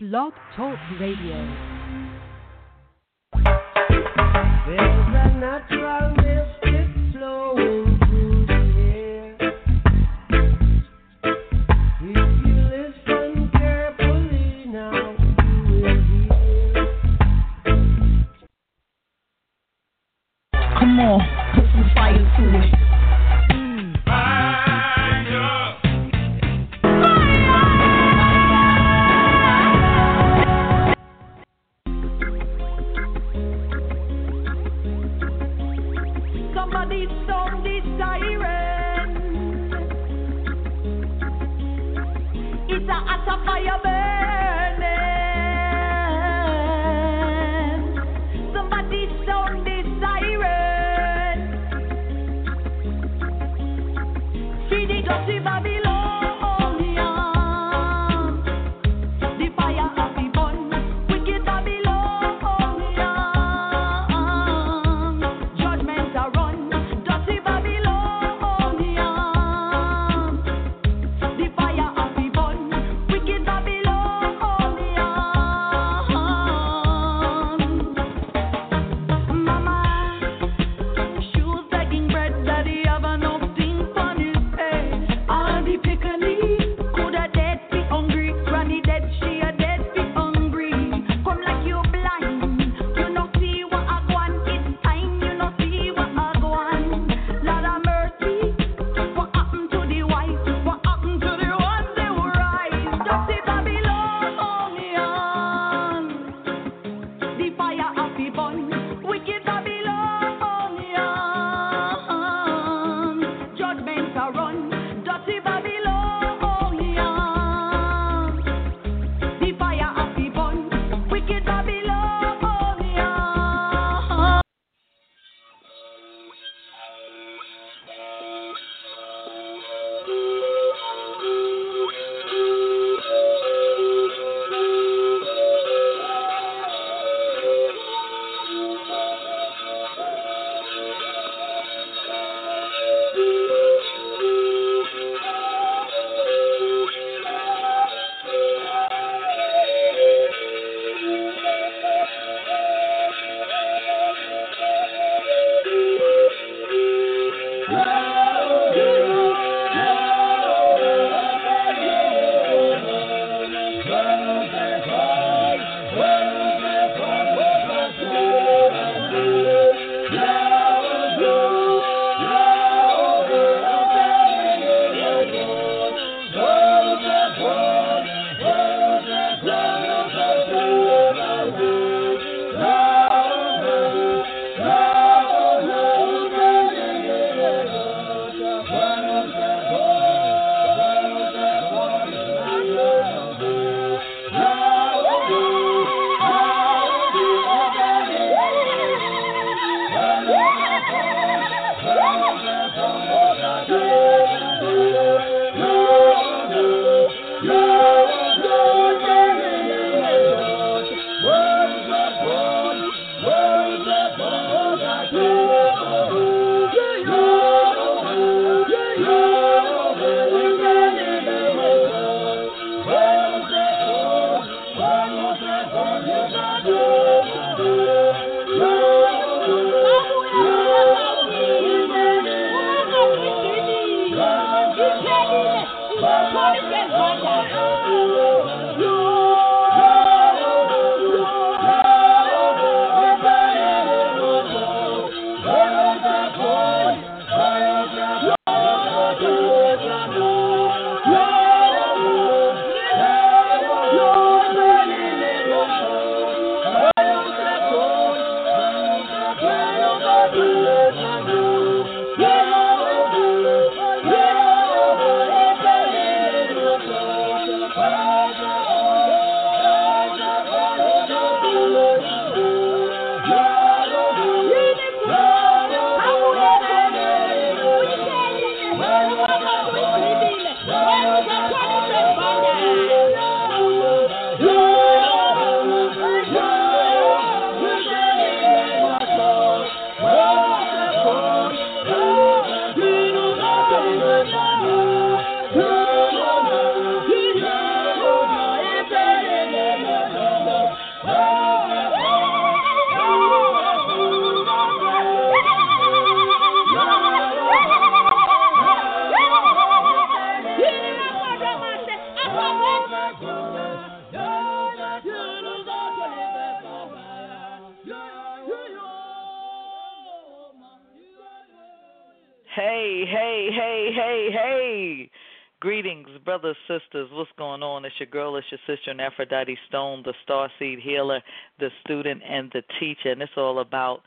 Blog Talk Radio. There's a natural Greetings, brothers, sisters. What's going on? It's your girl, it's your sister, and Aphrodite Stone, the star seed healer, the student, and the teacher. And it's all about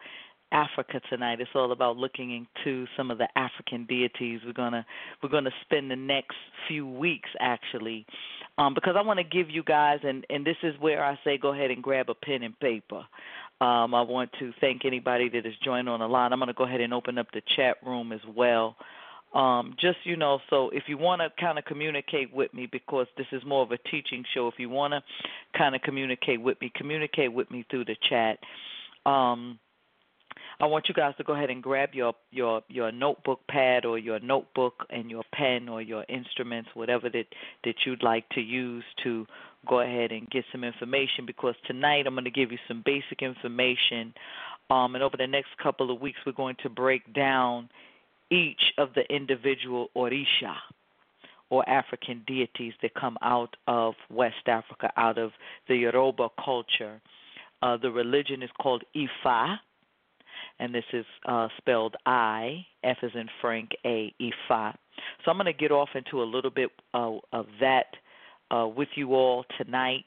Africa tonight. It's all about looking into some of the African deities. We're gonna we're gonna spend the next few weeks actually, um, because I want to give you guys, and and this is where I say go ahead and grab a pen and paper. Um, I want to thank anybody that has joined on the line. I'm to go ahead and open up the chat room as well. Um, just you know, so if you want to kind of communicate with me, because this is more of a teaching show, if you want to kind of communicate with me, communicate with me through the chat. Um, I want you guys to go ahead and grab your your your notebook pad or your notebook and your pen or your instruments, whatever that that you'd like to use to go ahead and get some information because tonight I'm going to give you some basic information. Um, and over the next couple of weeks, we're going to break down each of the individual Orisha or African deities that come out of West Africa, out of the Yoruba culture. Uh, the religion is called Ifa, and this is uh, spelled I, F is in Frank, A, Ifa. So I'm going to get off into a little bit uh, of that uh, with you all tonight.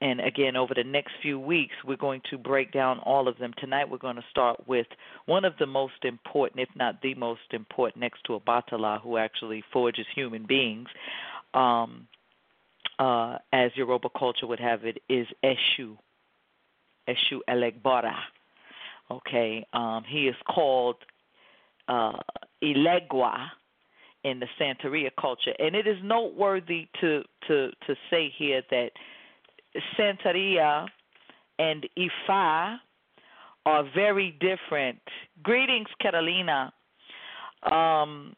And again, over the next few weeks, we're going to break down all of them. Tonight, we're going to start with one of the most important, if not the most important, next to Obatala, who actually forges human beings, um, uh, as Yoruba culture would have it, is Eshu. Eshu Elegbara. Okay, um, he is called uh, Elegua in the Santeria culture, and it is noteworthy to to to say here that Santeria and Ifa are very different. Greetings, Catalina. Um,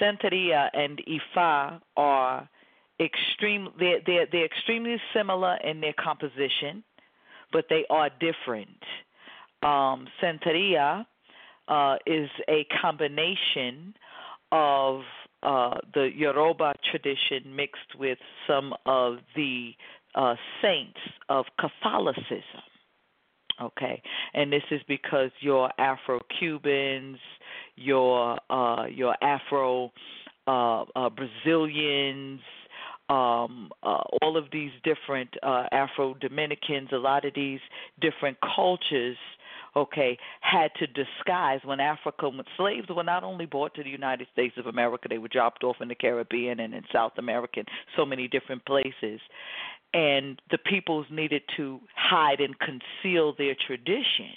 Santeria and Ifa are extreme. They're, they're they're extremely similar in their composition, but they are different. Um, Santeria uh, is a combination of uh, the Yoruba tradition mixed with some of the uh, saints of Catholicism. Okay, and this is because your Afro Cubans, your uh, your Afro uh, uh, Brazilians, um, uh, all of these different uh, Afro Dominicans, a lot of these different cultures okay, had to disguise when Africa, when slaves were not only brought to the United States of America, they were dropped off in the Caribbean and in South America, and so many different places. And the peoples needed to hide and conceal their traditions.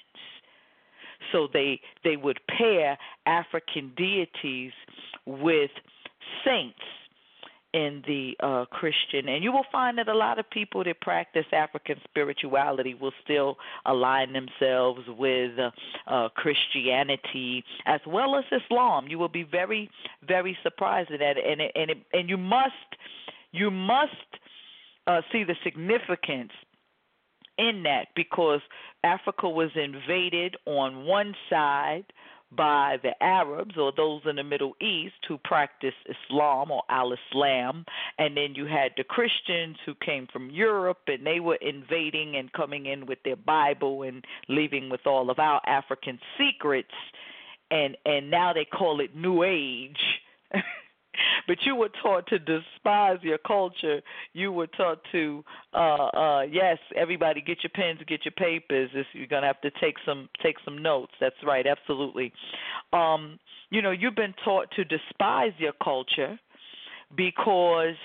So they they would pair African deities with saints in the uh, Christian, and you will find that a lot of people that practice African spirituality will still align themselves with uh, uh, Christianity as well as Islam. You will be very, very surprised at that, and it, and it, and you must you must uh, see the significance in that because Africa was invaded on one side by the Arabs or those in the Middle East who practiced Islam or Al Islam, and then you had the Christians who came from Europe and they were invading and coming in with their Bible and leaving with all of our African secrets, and and now they call it New Age. but you were taught to despise your culture. You were taught to, uh, uh, yes, everybody get your pens, get your papers. This, you're gonna have to take some take some notes. That's right, absolutely. Um, you know, you've been taught to despise your culture because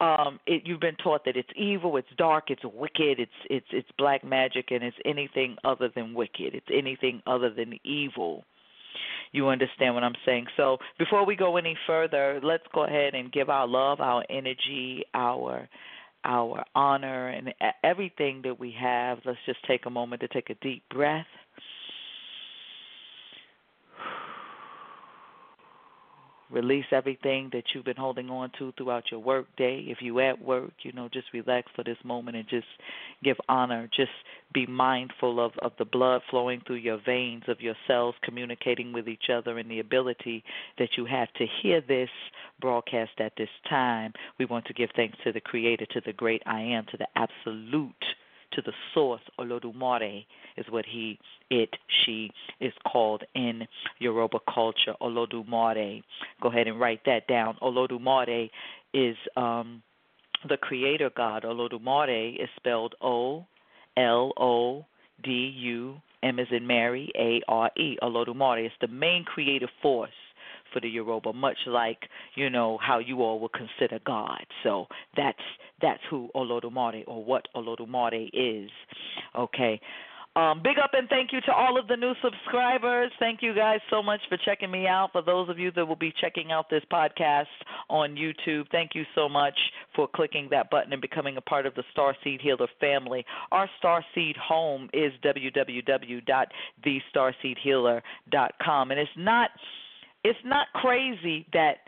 um it you've been taught that it's evil it's dark it's wicked it's it's it's black magic and it's anything other than wicked it's anything other than evil you understand what I'm saying? So before we go any further, let's go ahead and give our love, our energy, our our honor and everything that we have. Let's just take a moment to take a deep breath. Release everything that you've been holding on to throughout your work day. If you at work, you know, just relax for this moment and just give honor. Just be mindful of, of the blood flowing through your veins, of your cells communicating with each other, and the ability that you have to hear this broadcast at this time. We want to give thanks to the Creator, to the great I am, to the absolute to the source. Olodumare is what he, it, she is called in Yoruba culture. Olodumare. Go ahead and write that down. Olodumare is um, the creator God. Olodumare is spelled O L O D U M is in Mary, A R E. Olodumare is the main creative force for the Yoruba, much like you know how you all would consider God. So that's that's who Olodumare or what Olodumare is. Okay. Um, big up and thank you to all of the new subscribers. Thank you guys so much for checking me out. For those of you that will be checking out this podcast on YouTube, thank you so much for clicking that button and becoming a part of the Starseed Healer family. Our Starseed home is www.thestarseedhealer.com, and it's not it's not crazy that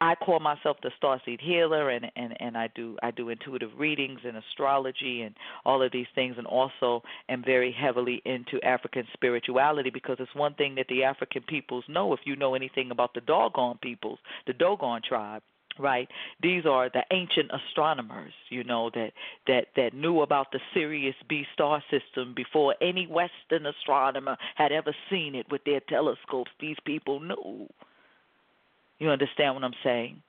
I call myself the starseed healer and, and, and I do I do intuitive readings and astrology and all of these things and also am very heavily into African spirituality because it's one thing that the African peoples know if you know anything about the Dogon peoples, the Dogon tribe right? These are the ancient astronomers you know that that that knew about the sirius b star system before any western astronomer had ever seen it with their telescopes. These people knew. You understand what i'm saying?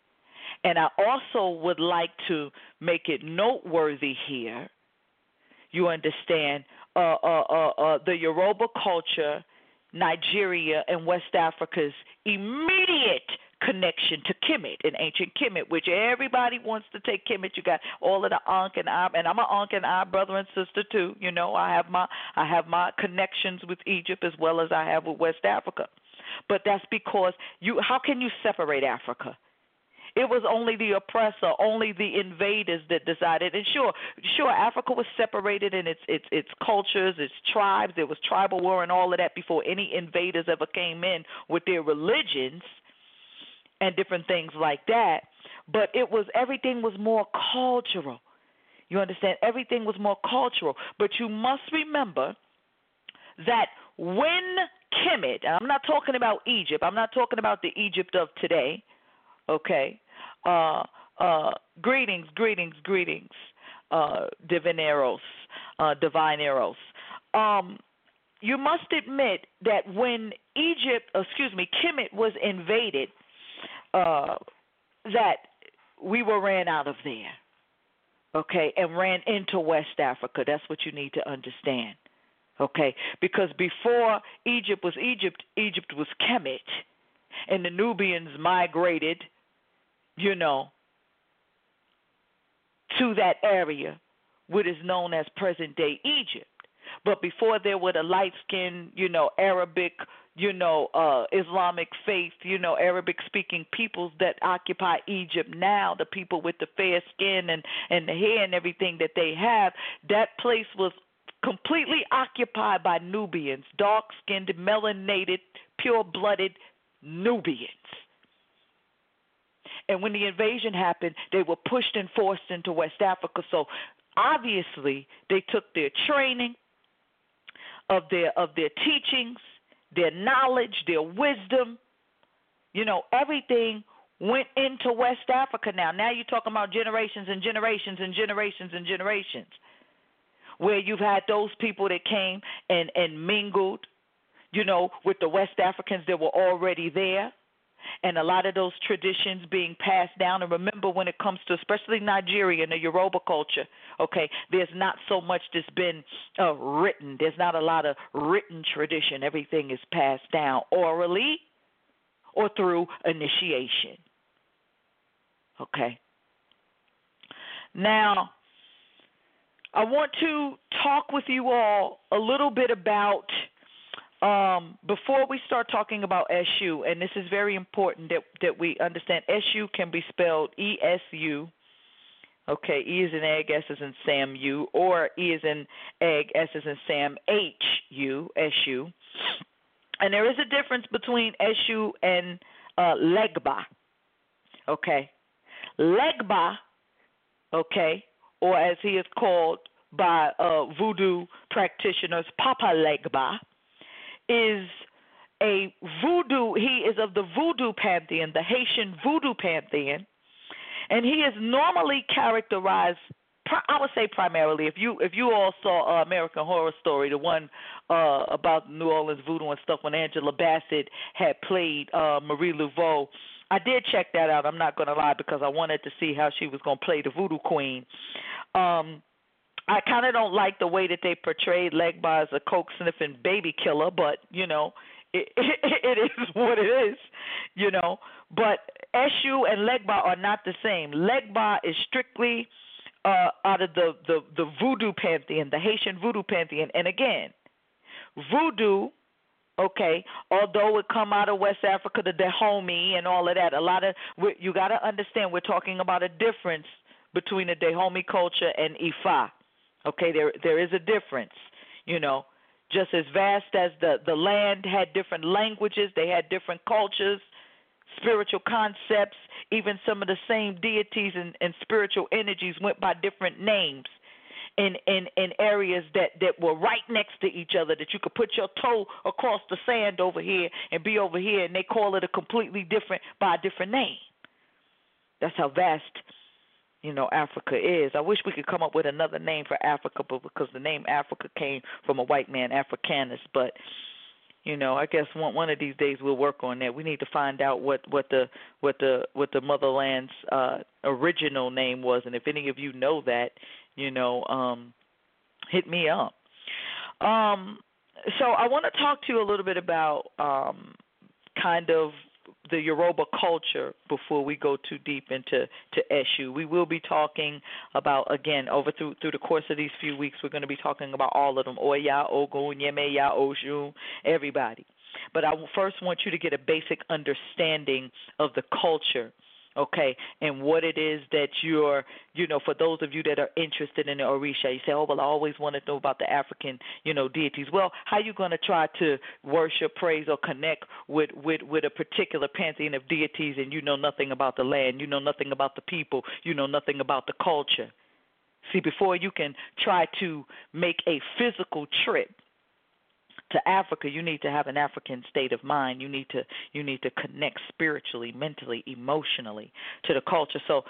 And i also would like to make it noteworthy here you understand uh uh uh, uh the yoruba culture nigeria and west africa's immediate connection to Kemet in ancient Kemet, which everybody wants to take Kemet. You got all of the Ankh and I, and I'm an Ankh and I brother and sister too. You know, I have my I have my connections with Egypt as well as I have with West Africa. But that's because you. How can you separate Africa? It was only the oppressor, only the invaders that decided. And sure, sure, Africa was separated in its its its cultures, its tribes. There was tribal war and all of that before any invaders ever came in with their religions and different things like that. But it was everything was more cultural. You understand? Everything was more cultural. But you must remember that when Kemet, and I'm not talking about Egypt, I'm not talking about the Egypt of today, okay? Uh, uh, greetings, greetings, greetings, uh, divineros, uh, divine eros. Um, you must admit that when Egypt, excuse me, Kemet was invaded, uh, that we were ran out of there, okay, and ran into West Africa. That's what you need to understand, okay? Because before Egypt was Egypt, Egypt was Kemet, and the Nubians migrated, you know, to that area, what is known as present day Egypt. But before there were the light skinned, you know, Arabic you know, uh, Islamic faith, you know, Arabic speaking peoples that occupy Egypt now, the people with the fair skin and, and the hair and everything that they have, that place was completely occupied by Nubians, dark skinned, melanated, pure blooded Nubians. And when the invasion happened, they were pushed and forced into West Africa. So obviously they took their training of their of their teachings their knowledge, their wisdom, you know, everything went into West Africa now. Now you're talking about generations and generations and generations and generations. Where you've had those people that came and, and mingled, you know, with the West Africans that were already there and a lot of those traditions being passed down. And remember, when it comes to especially Nigeria and the Yoruba culture, okay, there's not so much that's been uh, written. There's not a lot of written tradition. Everything is passed down orally or through initiation. Okay. Now, I want to talk with you all a little bit about um, before we start talking about Eshu, and this is very important that that we understand, Eshu can be spelled E S U. Okay, E is in egg, S is in Sam U, or E is in egg, S is in Sam H U S U. And there is a difference between Eshu and uh, Legba. Okay, Legba. Okay, or as he is called by uh, voodoo practitioners, Papa Legba is a voodoo, he is of the voodoo pantheon, the Haitian voodoo pantheon, and he is normally characterized I would say primarily if you if you all saw uh, American Horror Story, the one uh about New Orleans voodoo and stuff when Angela Bassett had played uh Marie Laveau. I did check that out. I'm not going to lie because I wanted to see how she was going to play the voodoo queen. Um I kind of don't like the way that they portrayed Legba as a coke sniffing baby killer, but you know, it, it, it is what it is, you know. But Eshu and Legba are not the same. Legba is strictly uh, out of the, the the voodoo pantheon, the Haitian voodoo pantheon, and again, voodoo. Okay, although it come out of West Africa, the Dahomey and all of that, a lot of you got to understand we're talking about a difference between the Dahomey culture and Ifa. Okay, there there is a difference, you know. Just as vast as the the land had different languages, they had different cultures, spiritual concepts, even some of the same deities and, and spiritual energies went by different names in, in, in areas that, that were right next to each other that you could put your toe across the sand over here and be over here and they call it a completely different by a different name. That's how vast you know Africa is. I wish we could come up with another name for Africa, but because the name Africa came from a white man, Africanus, but you know, I guess one one of these days we'll work on that. We need to find out what what the what the what the motherland's uh original name was and if any of you know that, you know, um hit me up. Um so I want to talk to you a little bit about um kind of the Yoruba culture before we go too deep into to Eshu. We will be talking about again over through through the course of these few weeks. We're going to be talking about all of them: Oya, Ogun, Yemaya, Oshun, everybody. But I first want you to get a basic understanding of the culture okay, and what it is that you're, you know, for those of you that are interested in the Orisha, you say, oh, well, I always want to know about the African, you know, deities. Well, how are you going to try to worship, praise, or connect with, with, with a particular pantheon of deities and you know nothing about the land, you know nothing about the people, you know nothing about the culture? See, before you can try to make a physical trip to Africa, you need to have an African state of mind. You need to you need to connect spiritually, mentally, emotionally to the culture. So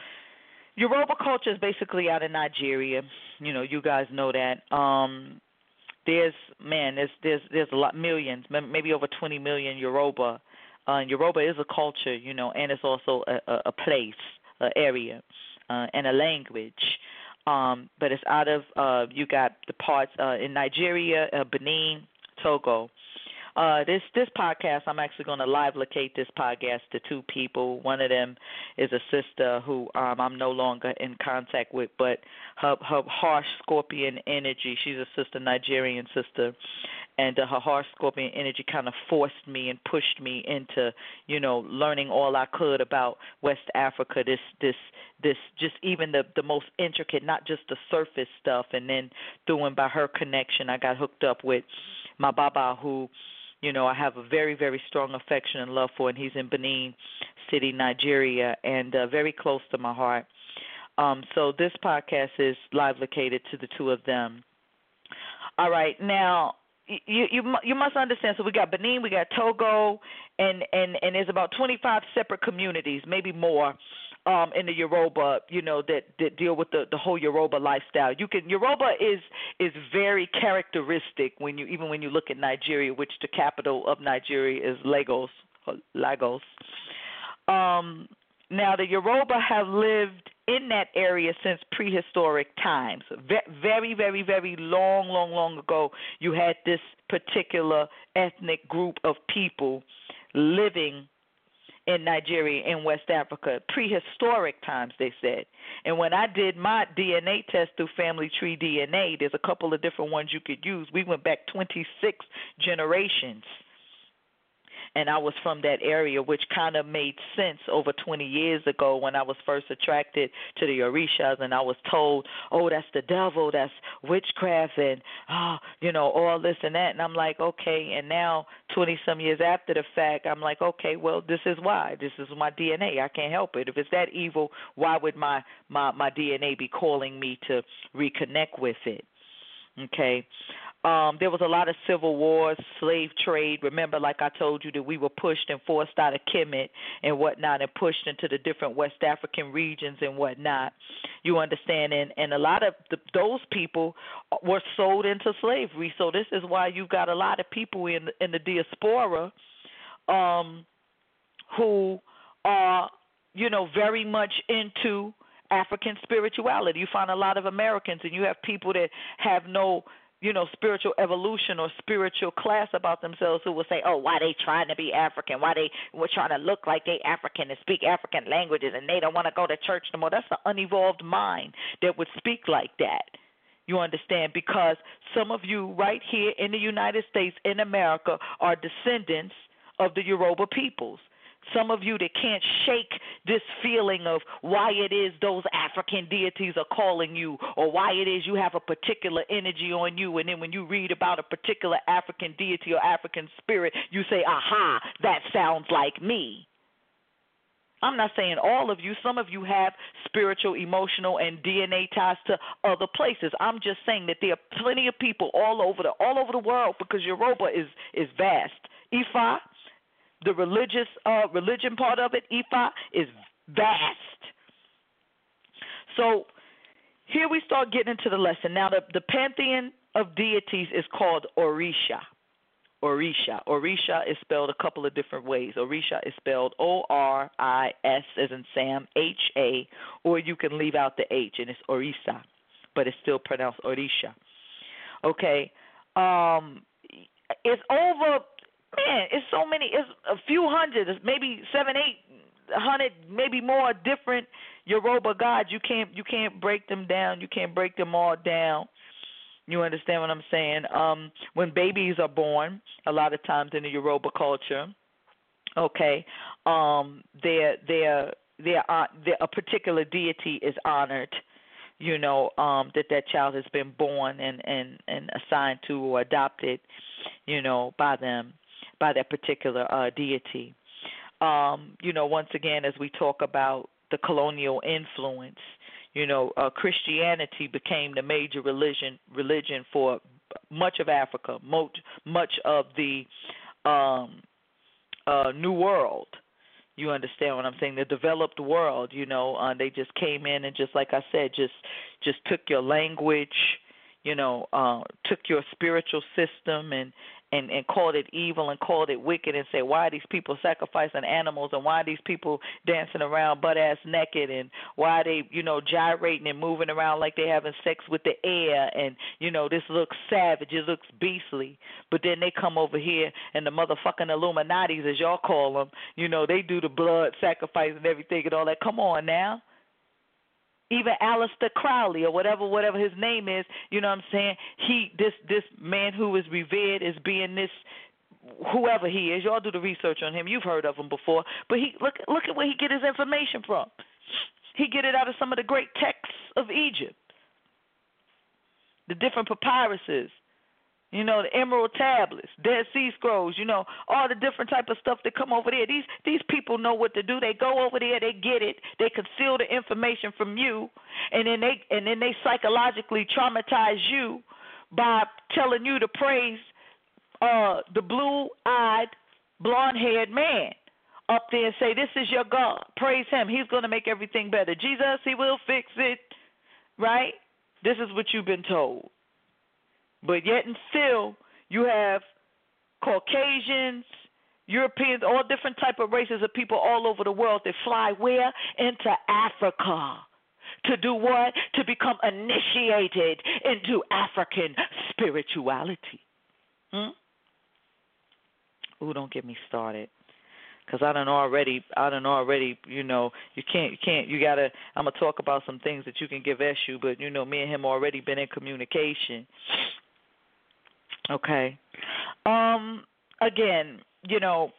Yoruba culture is basically out of Nigeria. You know, you guys know that. Um there's man, there's there's there's a lot millions, maybe over 20 million Yoruba. Uh, Yoruba is a culture, you know, and it's also a, a, a place, area, uh, and a language. Um, but it's out of uh, you got the parts uh, in Nigeria, uh, Benin, Togo. Uh, this this podcast, I'm actually going to live locate this podcast to two people. One of them is a sister who um, I'm no longer in contact with, but her her harsh scorpion energy. She's a sister, Nigerian sister, and uh, her harsh scorpion energy kind of forced me and pushed me into, you know, learning all I could about West Africa. This this this just even the the most intricate, not just the surface stuff. And then through and by her connection, I got hooked up with my Baba, who, you know, I have a very, very strong affection and love for, and he's in Benin City, Nigeria, and uh, very close to my heart. Um, so this podcast is live located to the two of them. All right, now you you you must understand. So we got Benin, we got Togo, and and and there's about 25 separate communities, maybe more, um, in the Yoruba, you know, that that deal with the the whole Yoruba lifestyle. You can Yoruba is is very characteristic when you even when you look at Nigeria, which the capital of Nigeria is Lagos, Lagos. Um, now the Yoruba have lived in that area since prehistoric times. Very, very, very long, long, long ago, you had this particular ethnic group of people living in Nigeria in West Africa, prehistoric times, they said. And when I did my DNA test through Family Tree DNA, there's a couple of different ones you could use. We went back 26 generations and I was from that area, which kind of made sense over 20 years ago when I was first attracted to the Orishas, and I was told, "Oh, that's the devil, that's witchcraft, and oh, you know, all this and that." And I'm like, okay. And now, 20 some years after the fact, I'm like, okay, well, this is why. This is my DNA. I can't help it. If it's that evil, why would my my my DNA be calling me to reconnect with it? Okay. Um, there was a lot of civil wars, slave trade. Remember, like I told you, that we were pushed and forced out of Kemet and whatnot, and pushed into the different West African regions and whatnot. You understand? And and a lot of the, those people were sold into slavery. So this is why you've got a lot of people in in the diaspora, um, who are you know very much into African spirituality. You find a lot of Americans, and you have people that have no you know, spiritual evolution or spiritual class about themselves who will say, "Oh, why they trying to be African? Why they were trying to look like they African and speak African languages and they don't want to go to church no more?" That's an unevolved mind that would speak like that. You understand? Because some of you right here in the United States, in America, are descendants of the Yoruba peoples. Some of you that can't shake this feeling of why it is those African deities are calling you, or why it is you have a particular energy on you, and then when you read about a particular African deity or African spirit, you say, aha, that sounds like me. I'm not saying all of you. Some of you have spiritual, emotional, and DNA ties to other places. I'm just saying that there are plenty of people all over the all over the world because Yoruba is is vast. Ifa, the religious uh, religion part of it, Ifa, is vast. So here we start getting into the lesson. Now the, the pantheon of deities is called Orisha. Orisha. Orisha is spelled a couple of different ways. Orisha is spelled O R I S as in Sam, H A, or you can leave out the H and it's Orisa, but it's still pronounced Orisha. Okay. Um, it's over man, it's so many. It's a few hundred, maybe seven, eight hundred, maybe more different Yoruba gods. You can't you can't break them down. You can't break them all down. You understand what I'm saying? Um, when babies are born, a lot of times in the Yoruba culture, okay, um, their their their uh, a particular deity is honored. You know um, that that child has been born and and and assigned to or adopted, you know, by them by that particular uh, deity. Um, you know, once again, as we talk about the colonial influence, you know, uh, Christianity became the major religion religion for much of Africa, much much of the um, uh, New World. You understand what I'm saying? The developed world, you know, uh, they just came in and just like I said, just just took your language, you know, uh, took your spiritual system and and and called it evil and called it wicked and say why are these people sacrificing animals and why are these people dancing around butt ass naked and why are they you know gyrating and moving around like they're having sex with the air and you know this looks savage it looks beastly. But then they come over here and the motherfucking illuminatis as y'all call them you know they do the blood sacrifice and everything and all that. Come on now even Aleister Crowley or whatever whatever his name is, you know what I'm saying? He this this man who is revered as being this whoever he is. Y'all do the research on him. You've heard of him before. But he look look at where he get his information from. He get it out of some of the great texts of Egypt. The different papyruses, you know, the emerald tablets, Dead Sea Scrolls, you know, all the different type of stuff that come over there. These these people know what to do. They go over there, they get it, they conceal the information from you, and then they and then they psychologically traumatize you by telling you to praise uh the blue-eyed, blonde-haired man up there and say, "This is your God. Praise Him. He's going to make everything better. Jesus, He will fix it." Right? This is what you've been told. But yet and still, you have Caucasians, Europeans, all different type of races of people all over the world that fly where? Into Africa. To do what? To become initiated into African spirituality. Hmm? Ooh, don't get me started. Cause I don't already, I don't already, you know, you can't, you can't, you gotta. I'm gonna talk about some things that you can give issue, but you know, me and him already been in communication, Okay. Um again, you know,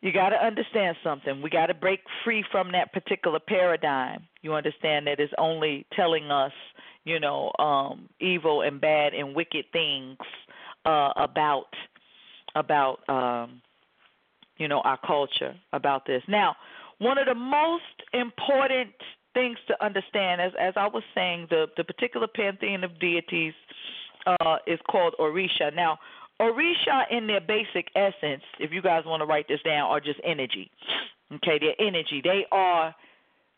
you got to understand something. We got to break free from that particular paradigm. You understand that it's only telling us, you know, um evil and bad and wicked things uh about about um you know, our culture about this. Now, one of the most important things to understand as as I was saying the the particular pantheon of deities uh, is called Orisha. Now, Orisha, in their basic essence, if you guys want to write this down, are just energy. Okay, they're energy. They are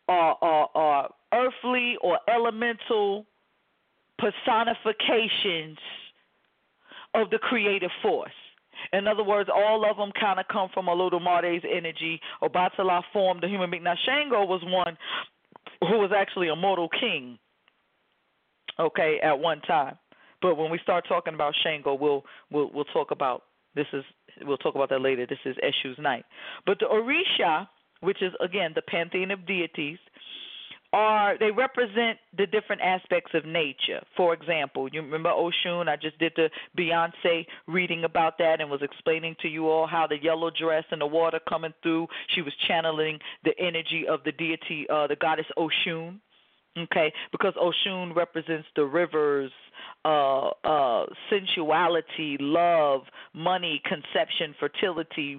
are are, are earthly or elemental personifications of the creative force. In other words, all of them kind of come from Olodumare's energy. Obatala formed the human being. Now, Shango was one who was actually a mortal king, okay, at one time. But when we start talking about Shango, we'll we'll we'll talk about this is we'll talk about that later. This is Eshu's night. But the Orisha, which is again the pantheon of deities, are they represent the different aspects of nature. For example, you remember Oshun? I just did the Beyonce reading about that and was explaining to you all how the yellow dress and the water coming through. She was channeling the energy of the deity, uh, the goddess Oshun. Okay, because Oshun represents the rivers, uh, uh, sensuality, love, money, conception, fertility,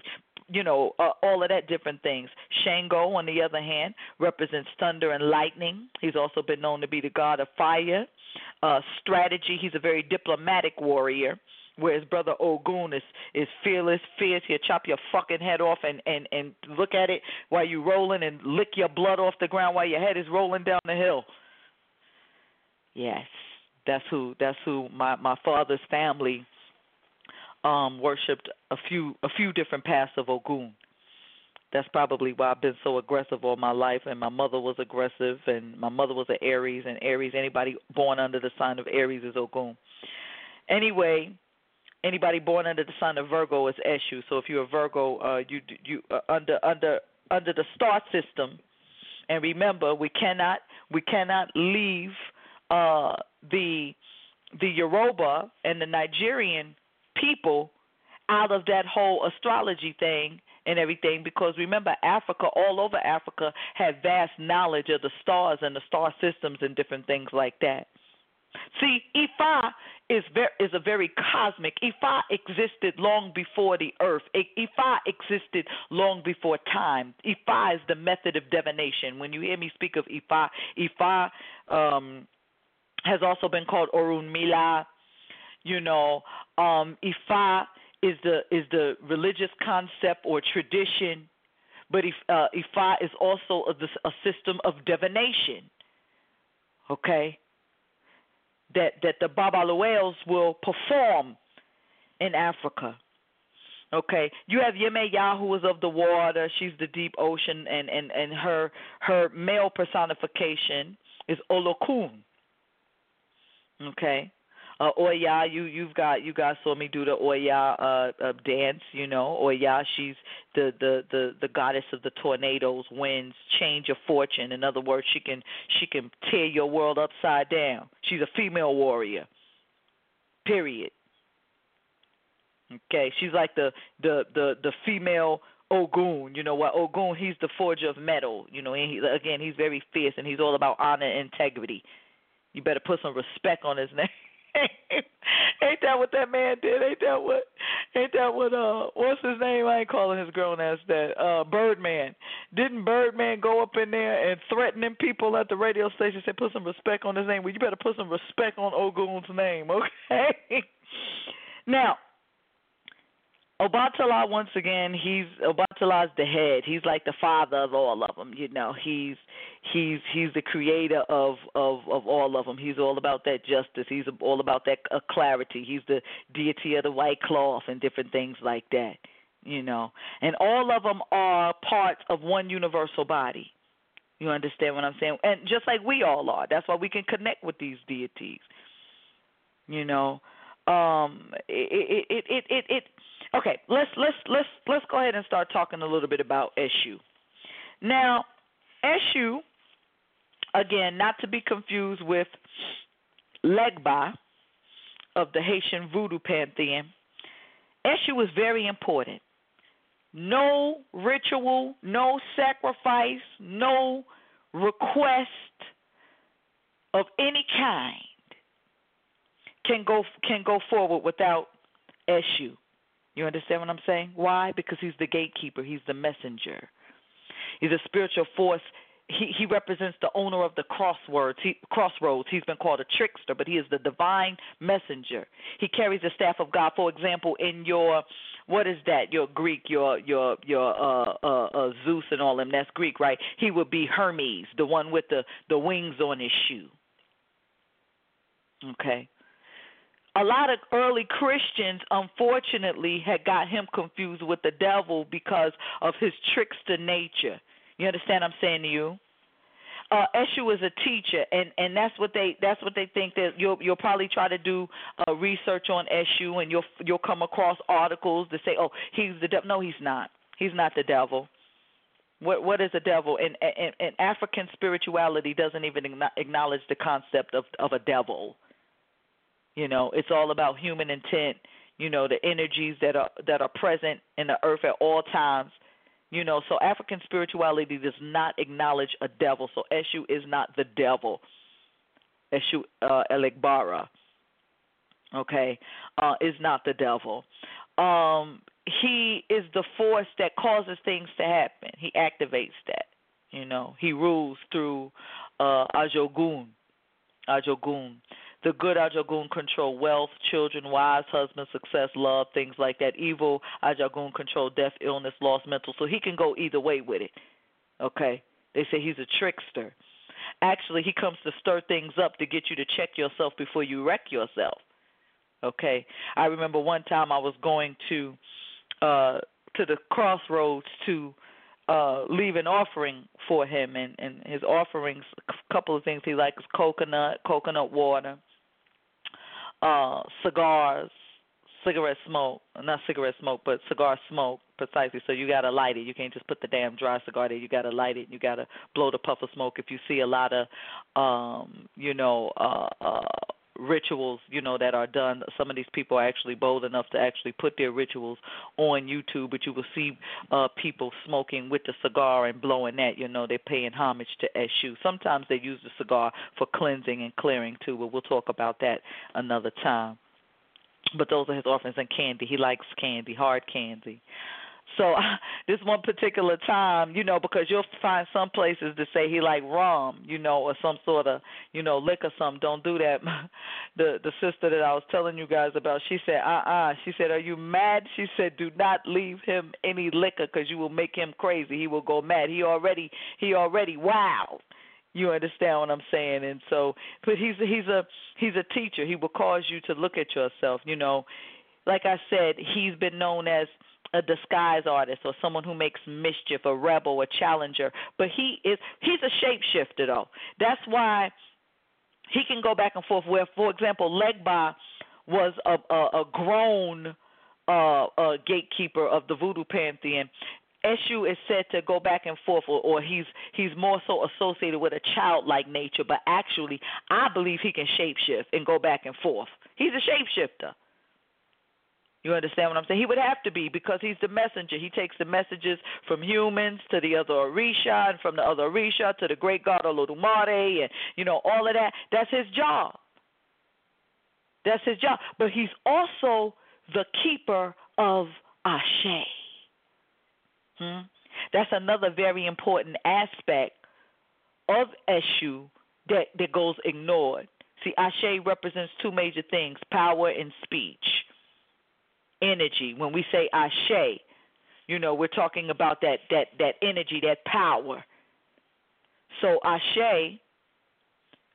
you know, uh, all of that different things. Shango, on the other hand, represents thunder and lightning. He's also been known to be the god of fire, uh, strategy. He's a very diplomatic warrior. Whereas brother Ogun is is fearless, fierce. He'll chop your fucking head off and and and look at it while you're rolling and lick your blood off the ground while your head is rolling down the hill. Yes, that's who that's who my my father's family um worshipped a few a few different paths of Ogun. That's probably why I've been so aggressive all my life and my mother was aggressive and my mother was an Aries and Aries anybody born under the sign of Aries is Ogun. Anyway, anybody born under the sign of Virgo is Eshu. So if you're a Virgo, uh you you uh, under under under the star system and remember we cannot we cannot leave uh the the Yoruba and the Nigerian people out of that whole astrology thing and everything because remember Africa all over Africa had vast knowledge of the stars and the star systems and different things like that. See, Ifa is very, is a very cosmic. Ifa existed long before the earth. Ifa existed long before time. Ifa is the method of divination. When you hear me speak of Ifa, Ifa um, has also been called Orunmila. You know, um, Ifa is the is the religious concept or tradition, but if, uh, Ifa is also a, a system of divination. Okay, that that the Babalawos will perform in Africa. Okay, you have Yeme who is of the water. She's the deep ocean, and and and her her male personification is Olokun. Okay, uh, Oya, you you've got you guys saw me do the Oya uh, uh, dance. You know, Oya, she's the, the the the goddess of the tornadoes, winds, change of fortune. In other words, she can she can tear your world upside down. She's a female warrior. Period. Okay, she's like the the the the female Ogun, you know what? Ogun, he's the forger of metal. You know, and he, again, he's very fierce and he's all about honor and integrity. You better put some respect on his name. ain't that what that man did? Ain't that what? Ain't that what? Uh, what's his name? I ain't calling his grown ass that. Uh, Birdman. Didn't Birdman go up in there and threaten them people at the radio station? Say, put some respect on his name. Well, you better put some respect on Ogun's name, okay? now, Obatala once again, he's Obatala's the head. He's like the father of all of them. You know, he's he's he's the creator of of of all of them. He's all about that justice. He's all about that uh, clarity. He's the deity of the white cloth and different things like that. You know, and all of them are parts of one universal body. You understand what I'm saying? And just like we all are. That's why we can connect with these deities. You know, um, it it it it, it Okay, let's let's let's let's go ahead and start talking a little bit about Eshu. Now, Eshu, again, not to be confused with Legba of the Haitian Voodoo pantheon. Eshu is very important. No ritual, no sacrifice, no request of any kind can go can go forward without Eshu. You understand what I'm saying? Why? Because he's the gatekeeper, he's the messenger. He's a spiritual force he, he represents the owner of the crosswords. He, crossroads. He's been called a trickster, but he is the divine messenger. He carries the staff of God. For example, in your what is that? Your Greek, your your your uh, uh, uh, Zeus and all them. That's Greek, right? He would be Hermes, the one with the the wings on his shoe. Okay. A lot of early Christians, unfortunately, had got him confused with the devil because of his trickster nature. You understand what I'm saying to you? Uh, Eshu is a teacher, and and that's what they that's what they think that you'll you'll probably try to do uh, research on Eshu, and you'll you'll come across articles that say, oh, he's the devil. No, he's not. He's not the devil. What what is a devil? And, and, and African spirituality doesn't even acknowledge the concept of of a devil. You know, it's all about human intent. You know, the energies that are that are present in the earth at all times you know, so African spirituality does not acknowledge a devil. So Eshu is not the devil. Eshu uh, Elegbara, okay, uh, is not the devil. Um, he is the force that causes things to happen. He activates that. You know, he rules through uh, Ajogun. Ajogun the good Ajogun control wealth, children, wives, husband, success, love, things like that. Evil Ajogun control death, illness, loss, mental. So he can go either way with it. Okay? They say he's a trickster. Actually, he comes to stir things up to get you to check yourself before you wreck yourself. Okay? I remember one time I was going to uh to the crossroads to uh leave an offering for him and and his offerings a couple of things he likes coconut coconut water uh, cigars, cigarette smoke, not cigarette smoke, but cigar smoke precisely. So you got to light it. You can't just put the damn dry cigar there. You got to light it. You got to blow the puff of smoke. If you see a lot of, um, you know, uh, uh, rituals, you know, that are done. Some of these people are actually bold enough to actually put their rituals on YouTube, but you will see uh people smoking with the cigar and blowing that, you know, they're paying homage to Eshu. Sometimes they use the cigar for cleansing and clearing too, but we'll talk about that another time. But those are his offerings and candy. He likes candy, hard candy. So this one particular time, you know, because you'll find some places to say he like rum, you know, or some sort of, you know, liquor. Some don't do that. the the sister that I was telling you guys about, she said, uh uh She said, are you mad? She said, do not leave him any liquor because you will make him crazy. He will go mad. He already he already wild. You understand what I'm saying? And so, but he's he's a he's a teacher. He will cause you to look at yourself. You know, like I said, he's been known as a disguise artist or someone who makes mischief, a rebel, a challenger. But he is he's a shapeshifter though. That's why he can go back and forth. Where, for example, Legba was a a, a grown uh, uh, gatekeeper of the Voodoo pantheon. Eshu is said to go back and forth, or, or he's he's more so associated with a childlike nature. But actually, I believe he can shapeshift and go back and forth. He's a shapeshifter. You understand what I'm saying? He would have to be because he's the messenger. He takes the messages from humans to the other Orisha, and from the other Orisha to the great god Olodumare, and you know all of that. That's his job. That's his job. But he's also the keeper of Ashe. Hmm? That's another very important aspect of Eshu that, that goes ignored. See, Ashe represents two major things power and speech energy. When we say ashe, you know, we're talking about that that that energy, that power. So ashe,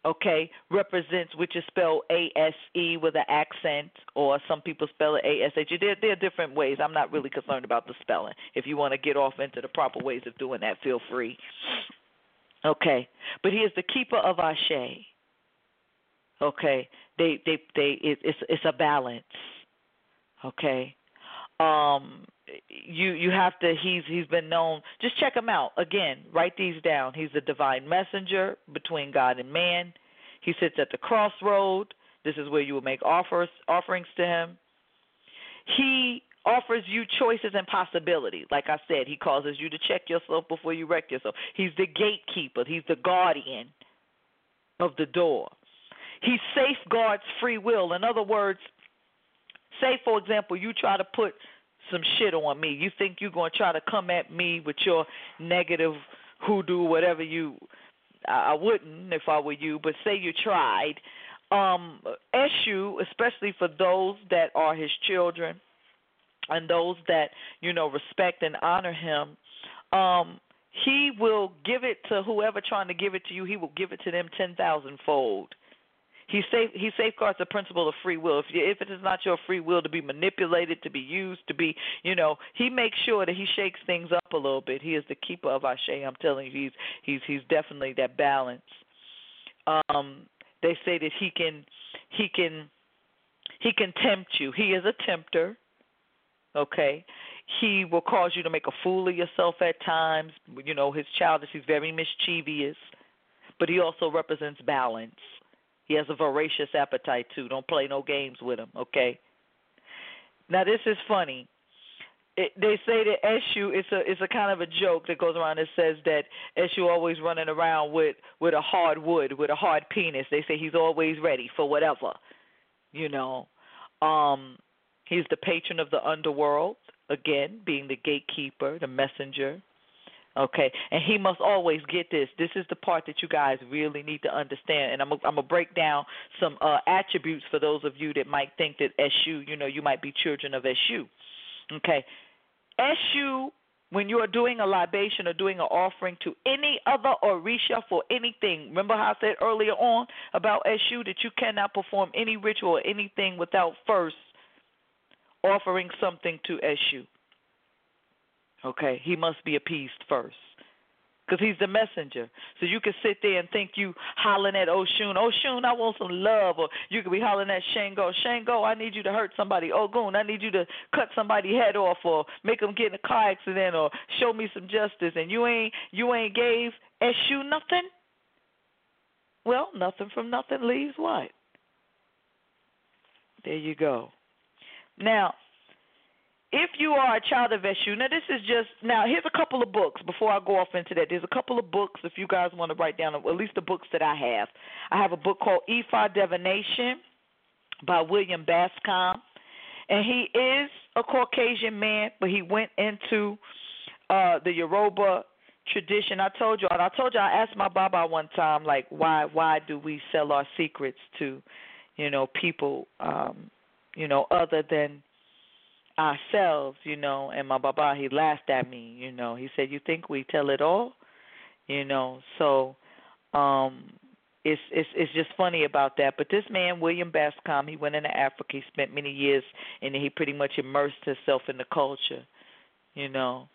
okay, represents which is spelled A S E with an accent, or some people spell it A S H. There, there are different ways. I'm not really concerned about the spelling. If you want to get off into the proper ways of doing that, feel free. Okay, but he is the keeper of Ashe. Okay, they they they it, it's it's a balance. Okay. Um you you have to he's he's been known just check him out. Again write these down. He's the divine messenger between god and man. He sits at the crossroad. This is where you will make offers offerings to him. He offers you choices and possibilities. Like i said he causes you to check yourself before you wreck yourself. He's the gatekeeper. He's the guardian of the door. He safeguards free will. In other words say for example you try to put some shit on me you think you're going to try to come at me with your negative hoodoo, whatever you. I wouldn't if I were you, but say you tried. Um, Eshu, especially for those that are his children and those that you know respect and honor him, um, he will give it to whoever trying to give it to you. He will give it to them ten thousand fold. He safe he safeguards the principle of free will. If you, if it is not your free will to be manipulated, to be used, to be you know, he makes sure that he shakes things up a little bit. He is the keeper of our Ashe. I'm telling you, he's he's he's definitely that balance. Um, they say that he can he can he can tempt you. He is a tempter. Okay. He will cause you to make a fool of yourself at times. You know, his childish, he's very mischievous. But he also represents balance. He has a voracious appetite too. Don't play no games with him, okay? Now this is funny. It, they say that Eshu is a is a kind of a joke that goes around that says that Eshu always running around with with a hard wood, with a hard penis. They say he's always ready for whatever, you know. Um, he's the patron of the underworld, again being the gatekeeper, the messenger, Okay, and he must always get this. This is the part that you guys really need to understand. And I'm gonna break down some uh, attributes for those of you that might think that Eshu, you know, you might be children of Eshu. Okay, Eshu, when you are doing a libation or doing an offering to any other Orisha for anything, remember how I said earlier on about Eshu that you cannot perform any ritual or anything without first offering something to Eshu. Okay, he must be appeased first. Because he's the messenger. So you can sit there and think you hollering at Oshun, Oshun, I want some love. Or you could be hollering at Shango, Shango, I need you to hurt somebody. Ogun, I need you to cut somebody head off or make them get in a car accident or show me some justice. And you ain't you ain't gave Eshu nothing? Well, nothing from nothing leaves what? There you go. Now, if you are a child of Eshu, now this is just now here's a couple of books before I go off into that. There's a couple of books if you guys want to write down at least the books that I have. I have a book called Ifa Divination by William Bascom. And he is a Caucasian man, but he went into uh the Yoruba tradition. I told you and I told you I asked my Baba one time like why why do we sell our secrets to, you know, people um, you know, other than ourselves, you know, and my baba he laughed at me, you know. He said, "You think we tell it all?" You know. So um it's it's it's just funny about that. But this man, William Bascom, he went into Africa. He spent many years and he pretty much immersed himself in the culture, you know,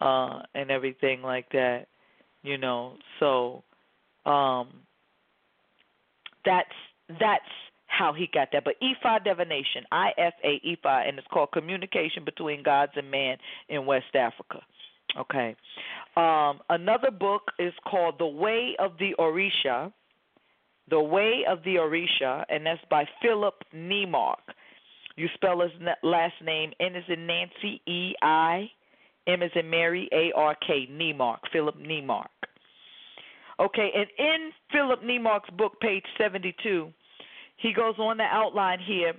uh and everything like that. You know. So um that's that's how he got that. But Ifa divination, I F A Ifa, and it's called communication between gods and man in West Africa. Okay. Um, another book is called The Way of the Orisha. The Way of the Orisha, and that's by Philip Neimark. You spell his last name N is in Nancy, E I, M is in Mary, A R K, Neimark, Philip Neimark. Okay, and in Philip Neimark's book, page 72, he goes on to outline here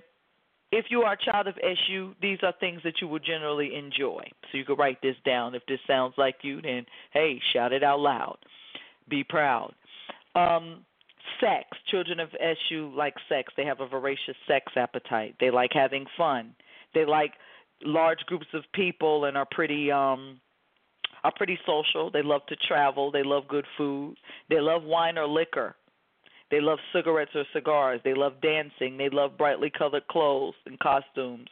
if you are a child of Eshu, these are things that you will generally enjoy. So you can write this down. If this sounds like you, then hey, shout it out loud. Be proud. Um, sex. Children of Eshu like sex. They have a voracious sex appetite. They like having fun. They like large groups of people and are pretty um are pretty social. They love to travel. They love good food. They love wine or liquor. They love cigarettes or cigars. They love dancing. They love brightly colored clothes and costumes.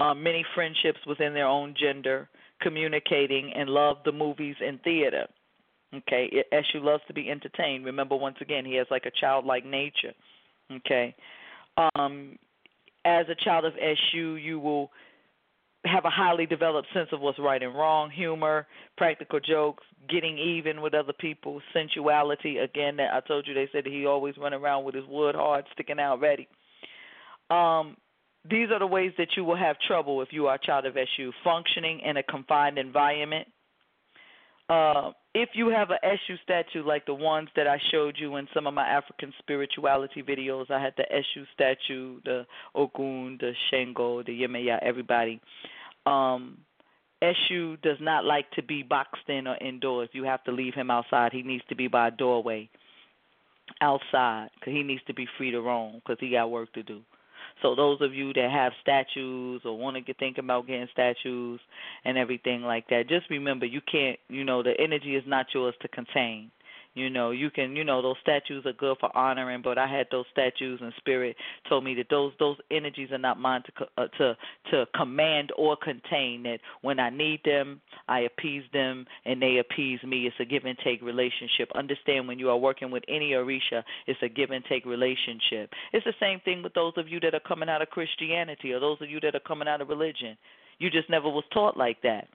Um, many friendships within their own gender, communicating, and love the movies and theater. Okay, Eshu loves to be entertained. Remember, once again, he has like a childlike nature. Okay, um, as a child of Eshu, you will have a highly developed sense of what's right and wrong, humor, practical jokes, getting even with other people, sensuality. Again, I told you they said he always run around with his wood hard sticking out ready. Um, these are the ways that you will have trouble if you are a child of Eshu. Functioning in a confined environment. Uh, if you have an Eshu statue like the ones that I showed you in some of my African spirituality videos, I had the Eshu statue, the Ogun, the Shango, the Yemaya, everybody. Um, Eshu does not like to be boxed in or indoors. You have to leave him outside. He needs to be by a doorway outside because he needs to be free to roam because he got work to do. So those of you that have statues or want to thinking about getting statues and everything like that, just remember you can't. You know the energy is not yours to contain. You know, you can, you know, those statues are good for honoring, but I had those statues and spirit told me that those those energies are not mine to uh, to to command or contain. That when I need them, I appease them and they appease me. It's a give and take relationship. Understand when you are working with any Orisha, it's a give and take relationship. It's the same thing with those of you that are coming out of Christianity or those of you that are coming out of religion. You just never was taught like that.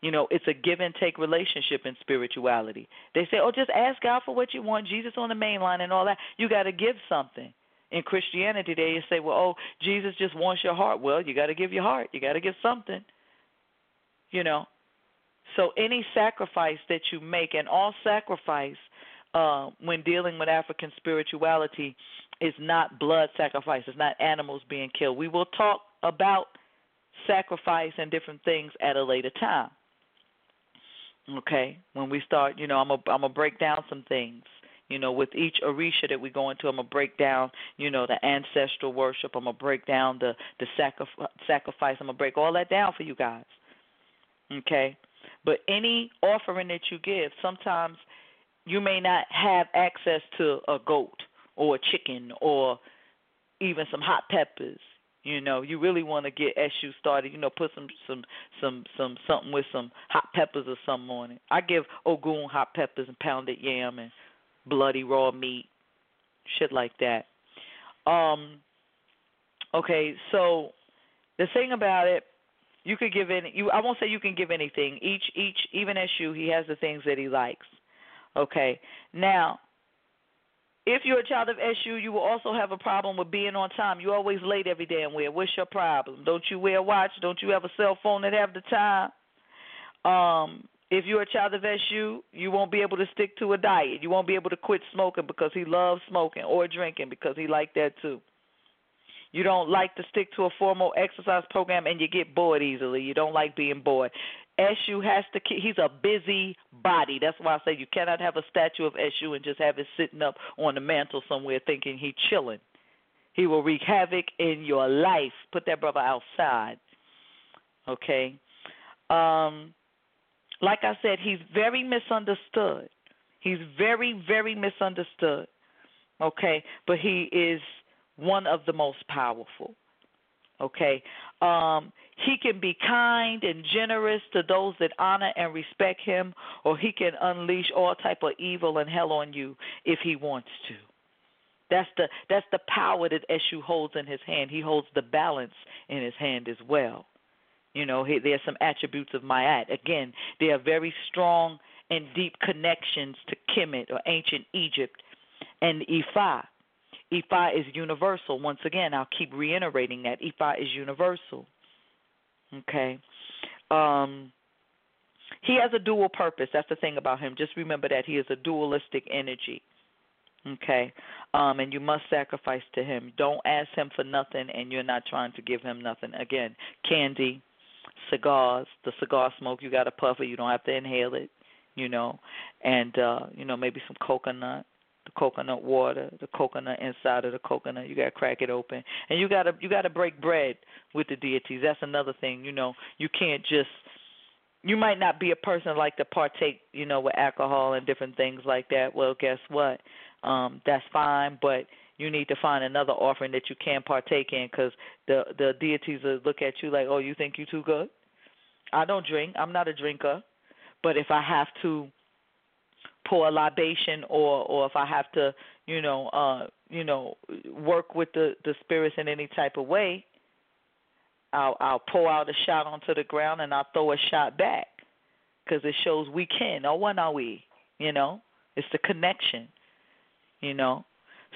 You know, it's a give and take relationship in spirituality. They say, "Oh, just ask God for what you want. Jesus on the main line and all that." You got to give something. In Christianity, they say, "Well, oh, Jesus just wants your heart." Well, you got to give your heart. You got to give something. You know. So any sacrifice that you make, and all sacrifice uh, when dealing with African spirituality, is not blood sacrifice. It's not animals being killed. We will talk about sacrifice and different things at a later time. Okay, when we start, you know, I'm gonna I'm gonna break down some things. You know, with each orisha that we go into, I'm gonna break down, you know, the ancestral worship. I'm gonna break down the the sacrifice. Sacrifice. I'm gonna break all that down for you guys. Okay, but any offering that you give, sometimes you may not have access to a goat or a chicken or even some hot peppers. You know, you really want to get Eshu started. You know, put some some some some something with some hot peppers or something on it. I give Ogun hot peppers and pounded yam and bloody raw meat, shit like that. Um. Okay, so the thing about it, you could give any. You I won't say you can give anything. Each each even Eshu, he has the things that he likes. Okay, now if you're a child of Eshu, you will also have a problem with being on time. You're always late every damn where. What's your problem? Don't you wear a watch? Don't you have a cell phone that have the time? Um, if you're a child of Eshu, you won't be able to stick to a diet. You won't be able to quit smoking because he loves smoking or drinking because he like that too. You don't like to stick to a formal exercise program and you get bored easily. You don't like being bored. Eshu has to keep, he's a busy body. That's why I say you cannot have a statue of Eshu and just have it sitting up on the mantle somewhere thinking he chilling. He will wreak havoc in your life. Put that brother outside. Okay? Um like I said, he's very misunderstood. He's very, very misunderstood. Okay? But he is one of the most powerful. Okay? Um he can be kind and generous to those that honor and respect him or he can unleash all type of evil and hell on you if he wants to that's the that's the power that eshu holds in his hand he holds the balance in his hand as well you know he, there's some attributes of mayat again there are very strong and deep connections to kemet or ancient egypt and ifa ifa is universal once again i'll keep reiterating that ifa is universal Okay. Um he has a dual purpose. That's the thing about him. Just remember that he is a dualistic energy. Okay. Um and you must sacrifice to him. Don't ask him for nothing and you're not trying to give him nothing. Again, candy, cigars, the cigar smoke, you got to puff it, you don't have to inhale it, you know. And uh, you know, maybe some coconut the coconut water, the coconut inside of the coconut. You got to crack it open, and you got to you got to break bread with the deities. That's another thing. You know, you can't just. You might not be a person like to partake, you know, with alcohol and different things like that. Well, guess what? Um, that's fine, but you need to find another offering that you can partake in because the the deities will look at you like, oh, you think you too good? I don't drink. I'm not a drinker, but if I have to pour a libation or or if I have to, you know, uh, you know, work with the the spirits in any type of way, I'll I'll pour out a shot onto the ground and I'll throw a shot back because it shows we can. Oh, when are we? You know, it's the connection. You know,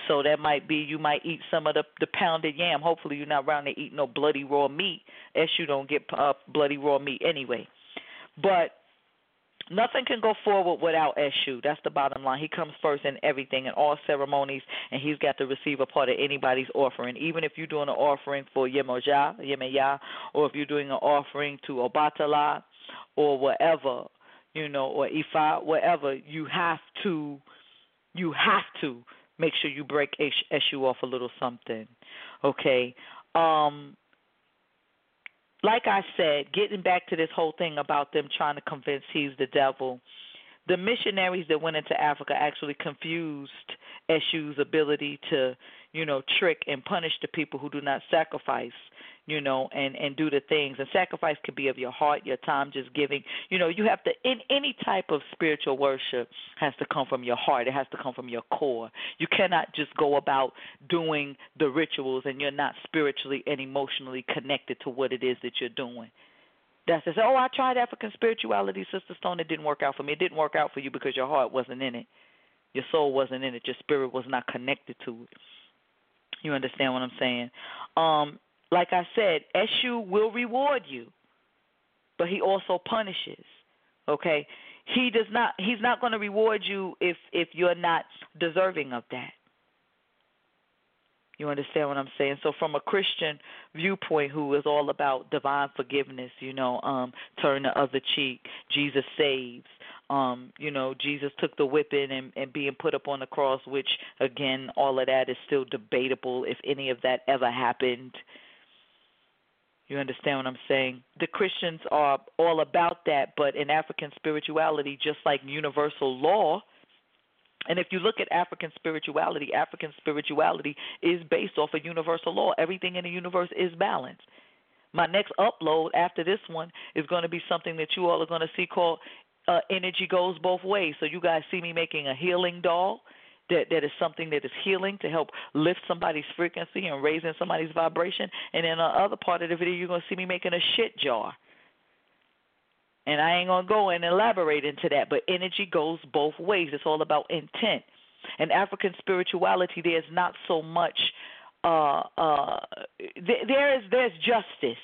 so that might be you might eat some of the the pounded yam. Hopefully you're not around to eat no bloody raw meat, as you don't get uh, bloody raw meat anyway. But Nothing can go forward without Eshu. That's the bottom line. He comes first in everything, in all ceremonies, and he's got to receive a part of anybody's offering. Even if you're doing an offering for Yemoja, Yemaya, or if you're doing an offering to Obatala, or whatever, you know, or Ifa, whatever, you have to, you have to make sure you break Eshu off a little something, okay? Um, like I said, getting back to this whole thing about them trying to convince he's the devil, the missionaries that went into Africa actually confused Eshu's ability to, you know, trick and punish the people who do not sacrifice, you know, and and do the things. And sacrifice could be of your heart, your time, just giving. You know, you have to in any type of spiritual worship has to come from your heart. It has to come from your core. You cannot just go about doing the rituals and you're not spiritually and emotionally connected to what it is that you're doing. That's say, oh, I tried African spirituality, Sister Stone. It didn't work out for me. It didn't work out for you because your heart wasn't in it. Your soul wasn't in it. Your spirit was not connected to it. You understand what I'm saying? Um, like I said, Eshu will reward you, but he also punishes. Okay? He does not he's not going to reward you if if you're not deserving of that. You understand what I'm saying? So from a Christian viewpoint who is all about divine forgiveness, you know, um, turn the other cheek, Jesus saves. Um, you know, Jesus took the whipping and, and being put up on the cross, which again, all of that is still debatable if any of that ever happened. You understand what I'm saying? The Christians are all about that, but in African spirituality, just like universal law, and if you look at African spirituality, African spirituality is based off a universal law. Everything in the universe is balanced. My next upload after this one is going to be something that you all are going to see called uh, Energy Goes Both Ways. So you guys see me making a healing doll that that is something that is healing to help lift somebody's frequency and raising somebody's vibration. And in the other part of the video, you're to see me making a shit jar. And I ain't to go and elaborate into that, but energy goes both ways. It's all about intent. And African spirituality, there's not so much. Uh, uh, th- there is there's justice.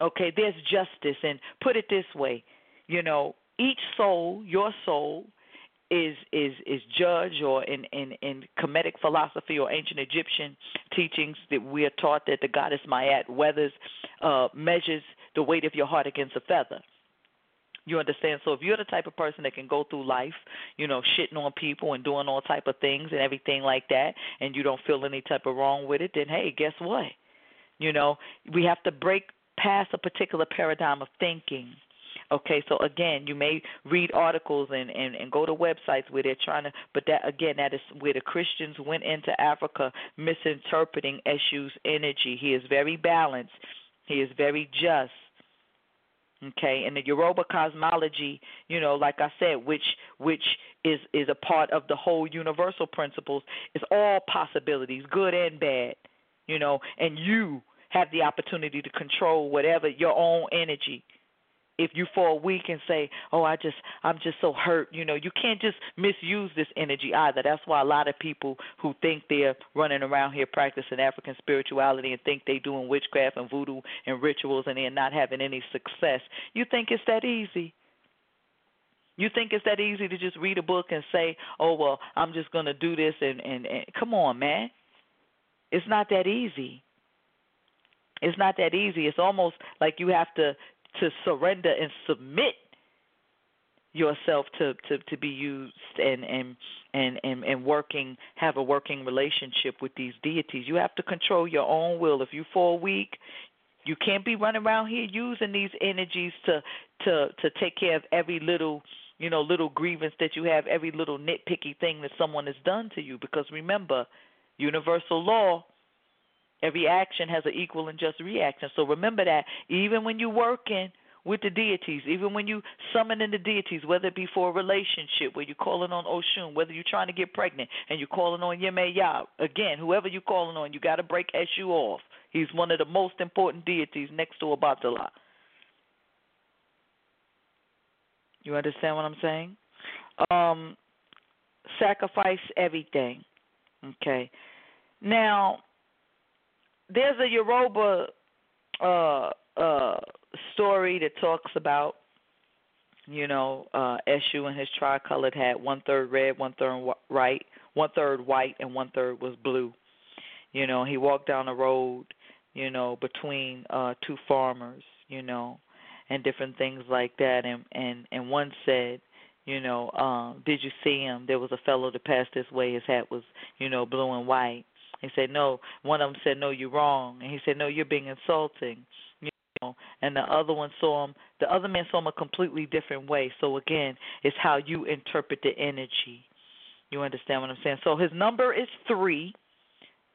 Okay, there's justice, and put it this way, you know, each soul, your soul, is is is judged or in in in Kemetic philosophy or ancient Egyptian teachings that we are taught that the goddess Mayat weathers uh, measures the weight of your heart against a feather. You understand? So if you're the type of person that can go through life, you know, shitting on people and doing all type of things and everything like that, and you don't feel any type of wrong with it, then hey, guess what? You know, we have to break past a particular paradigm of thinking. Okay, so again, you may read articles and, and, and go to websites where they're trying to, but that again, that is where the Christians went into Africa misinterpreting Eshu's energy. He is very balanced. He is very just okay and the yoruba cosmology you know like i said which which is is a part of the whole universal principles is all possibilities good and bad you know and you have the opportunity to control whatever your own energy if you fall weak and say, "Oh, I just I'm just so hurt," you know, you can't just misuse this energy either. That's why a lot of people who think they're running around here practicing African spirituality and think they're doing witchcraft and voodoo and rituals and they're not having any success. You think it's that easy? You think it's that easy to just read a book and say, "Oh, well, I'm just going to do this and and, and come on, man." It's not that easy. It's not that easy. It's almost like you have to to surrender and submit yourself to, to, to be used and, and and and and working have a working relationship with these deities. You have to control your own will. If you fall weak, you can't be running around here using these energies to to to take care of every little you know little grievance that you have, every little nitpicky thing that someone has done to you. Because remember, universal law Every action has an equal and just reaction. So remember that even when you're working with the deities, even when you summon in the deities, whether it be for a relationship, where you're calling on Oshun, whether you're trying to get pregnant and you're calling on Yemaya, again, whoever you're calling on, you got to break Eshu off. He's one of the most important deities next to Obatala. You understand what I'm saying? Um, sacrifice everything. Okay. Now, there's a Yoruba uh, uh, story that talks about, you know, uh, Eshu and his tricolored hat, one third red, one third right, one third white, and one third was blue. You know, he walked down the road, you know, between uh, two farmers, you know, and different things like that. And and and one said, you know, um, did you see him? There was a fellow that passed this way. His hat was, you know, blue and white. He said, no. One of them said, no, you're wrong. And he said, no, you're being insulting. You know, and the other one saw him. The other man saw him a completely different way. So again, it's how you interpret the energy. You understand what I'm saying? So his number is three.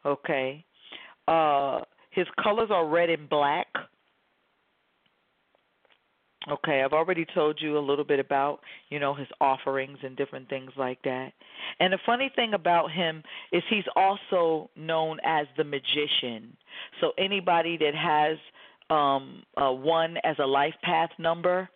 Okay. Uh, his colors are red and black. Okay, I've already told you a little bit about, you know, his offerings and different things like that. And the funny thing about him is he's also known as the magician. So anybody that has um uh, one as a life path number,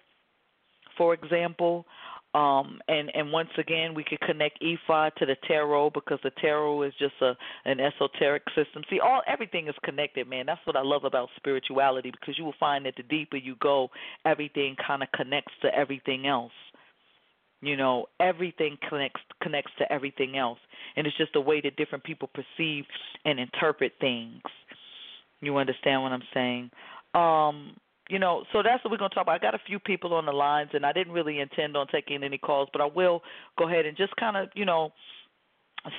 for example, um, and and once again, we could connect Ifa to the tarot because the tarot is just a an esoteric system. See, all everything is connected, man. That's what I love about spirituality because you will find that the deeper you go, everything kind of connects to everything else. You know, everything connects connects to everything else, and it's just the way that different people perceive and interpret things. You understand what I'm saying? Um, you know, so that's what we're going to talk about. I got a few people on the lines, and I didn't really intend on taking any calls, but I will go ahead and just kind of, you know,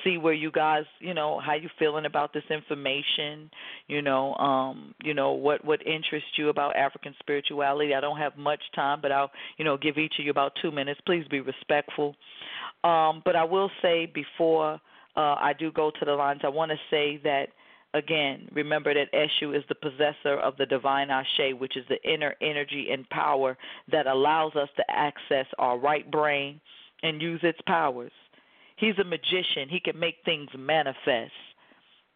see where you guys, you know, how you feeling about this information, you know, um, you know, what what interests you about African spirituality. I don't have much time, but I'll, you know, give each of you about 2 minutes. Please be respectful. Um, but I will say before uh, I do go to the lines, I want to say that Again, remember that Eshu is the possessor of the divine Ashe, which is the inner energy and power that allows us to access our right brain and use its powers. He's a magician. He can make things manifest.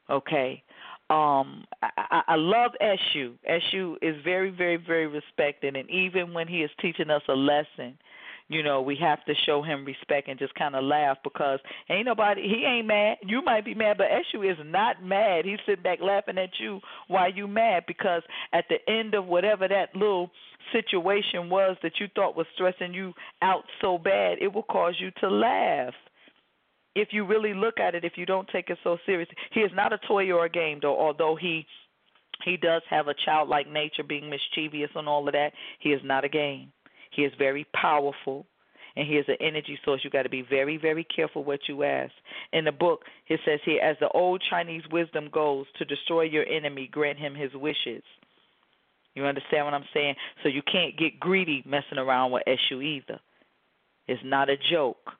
Okay. Um, I, I love Eshu. Eshu is very, very, very respected, and even when he is teaching us a lesson, you know, we have to show him respect and just kind of laugh because ain't nobody, he ain't mad. You might be mad, but Eshu is not mad. He's sitting back laughing at you while you mad because at the end of whatever that little situation was that you thought was stressing you out so bad, it will cause you to laugh if you really look at it, if you don't take it so seriously. He is not a toy or a game, though, although he he does have a childlike nature, being mischievous and all of that. He is not a game. He is very powerful and he is an energy source. You got to be very, very careful what you ask. In the book, it says here, as the old Chinese wisdom goes, to destroy your enemy, grant him his wishes. You understand what I'm saying? So you can't get greedy messing around with Eshu either. It's not a joke.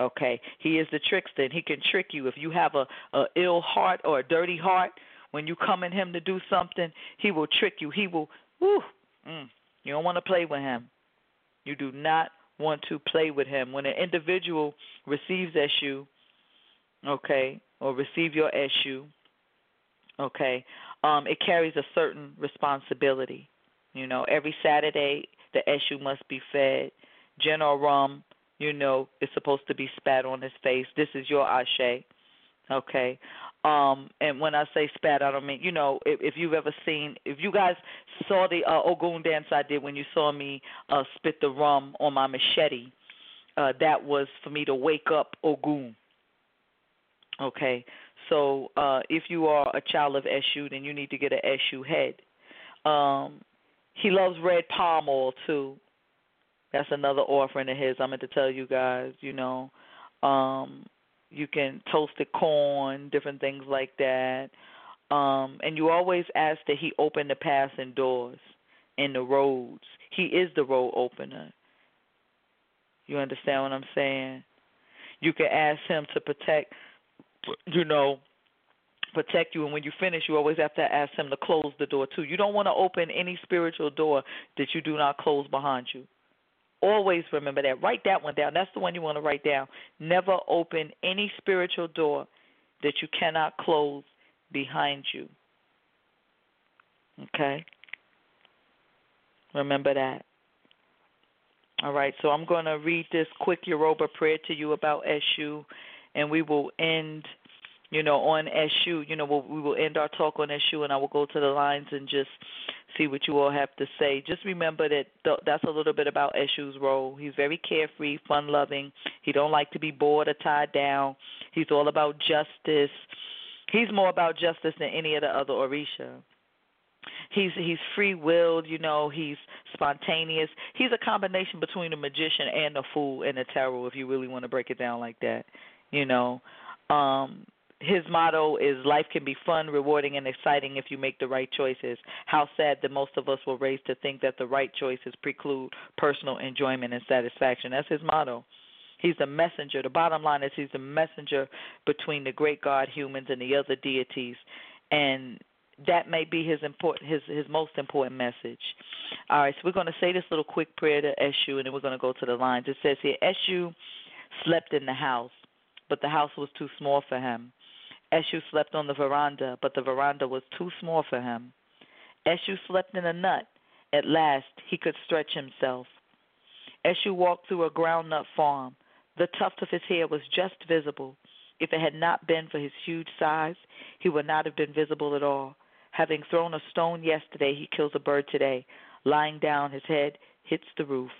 Okay, he is the trickster, and he can trick you if you have a, a ill heart or a dirty heart. When you come in him to do something, he will trick you. He will. Whew, mm, you don't want to play with him. You do not want to play with him. When an individual receives Eshu, okay, or receive your Eshu, okay, um, it carries a certain responsibility. You know, every Saturday the Eshu must be fed. General Rum, you know, is supposed to be spat on his face. This is your Ashe. Okay. Um, and when I say spat, I don't mean you know if, if you've ever seen if you guys saw the uh, Ogun dance I did when you saw me uh, spit the rum on my machete, uh, that was for me to wake up Ogun. Okay, so uh, if you are a child of Eshu, then you need to get an Eshu head. Um, he loves red palm oil too. That's another offering of his. I'm going to tell you guys. You know, um, you can toasted corn, different things like that. Um, and you always ask that he open the passing doors and the roads. He is the road opener. You understand what I'm saying? You can ask him to protect, you know, protect you. And when you finish, you always have to ask him to close the door too. You don't want to open any spiritual door that you do not close behind you. Always remember that. Write that one down. That's the one you want to write down. Never open any spiritual door that you cannot close behind you. Okay? Remember that. All right, so I'm going to read this quick Yoruba prayer to you about Eshu, and we will end, you know, on Eshu. You know, we'll, we will end our talk on Eshu, and I will go to the lines and just see what you all have to say. Just remember that th- that's a little bit about Eshu's role. He's very carefree, fun-loving. He don't like to be bored or tied down. He's all about justice. He's more about justice than any of the other Orisha. He's he's free willed, you know, he's spontaneous. He's a combination between a magician and a fool and a tarot if you really want to break it down like that. You know. Um his motto is life can be fun, rewarding and exciting if you make the right choices. How sad that most of us were raised to think that the right choices preclude personal enjoyment and satisfaction. That's his motto. He's the messenger. The bottom line is he's the messenger between the great God, humans, and the other deities. And that may be his important his his most important message. All right, so we're going to say this little quick prayer to Eshu, and then we're going to go to the lines. It says here, Eshu slept in the house, but the house was too small for him. Eshu slept on the veranda, but the veranda was too small for him. Eshu slept in a nut. At last, he could stretch himself. Eshu walked through a groundnut farm. The tuft of his hair was just visible. If it had not been for his huge size, he would not have been visible at all. Having thrown a stone yesterday, he kills a bird today. Lying down, his head hits the roof.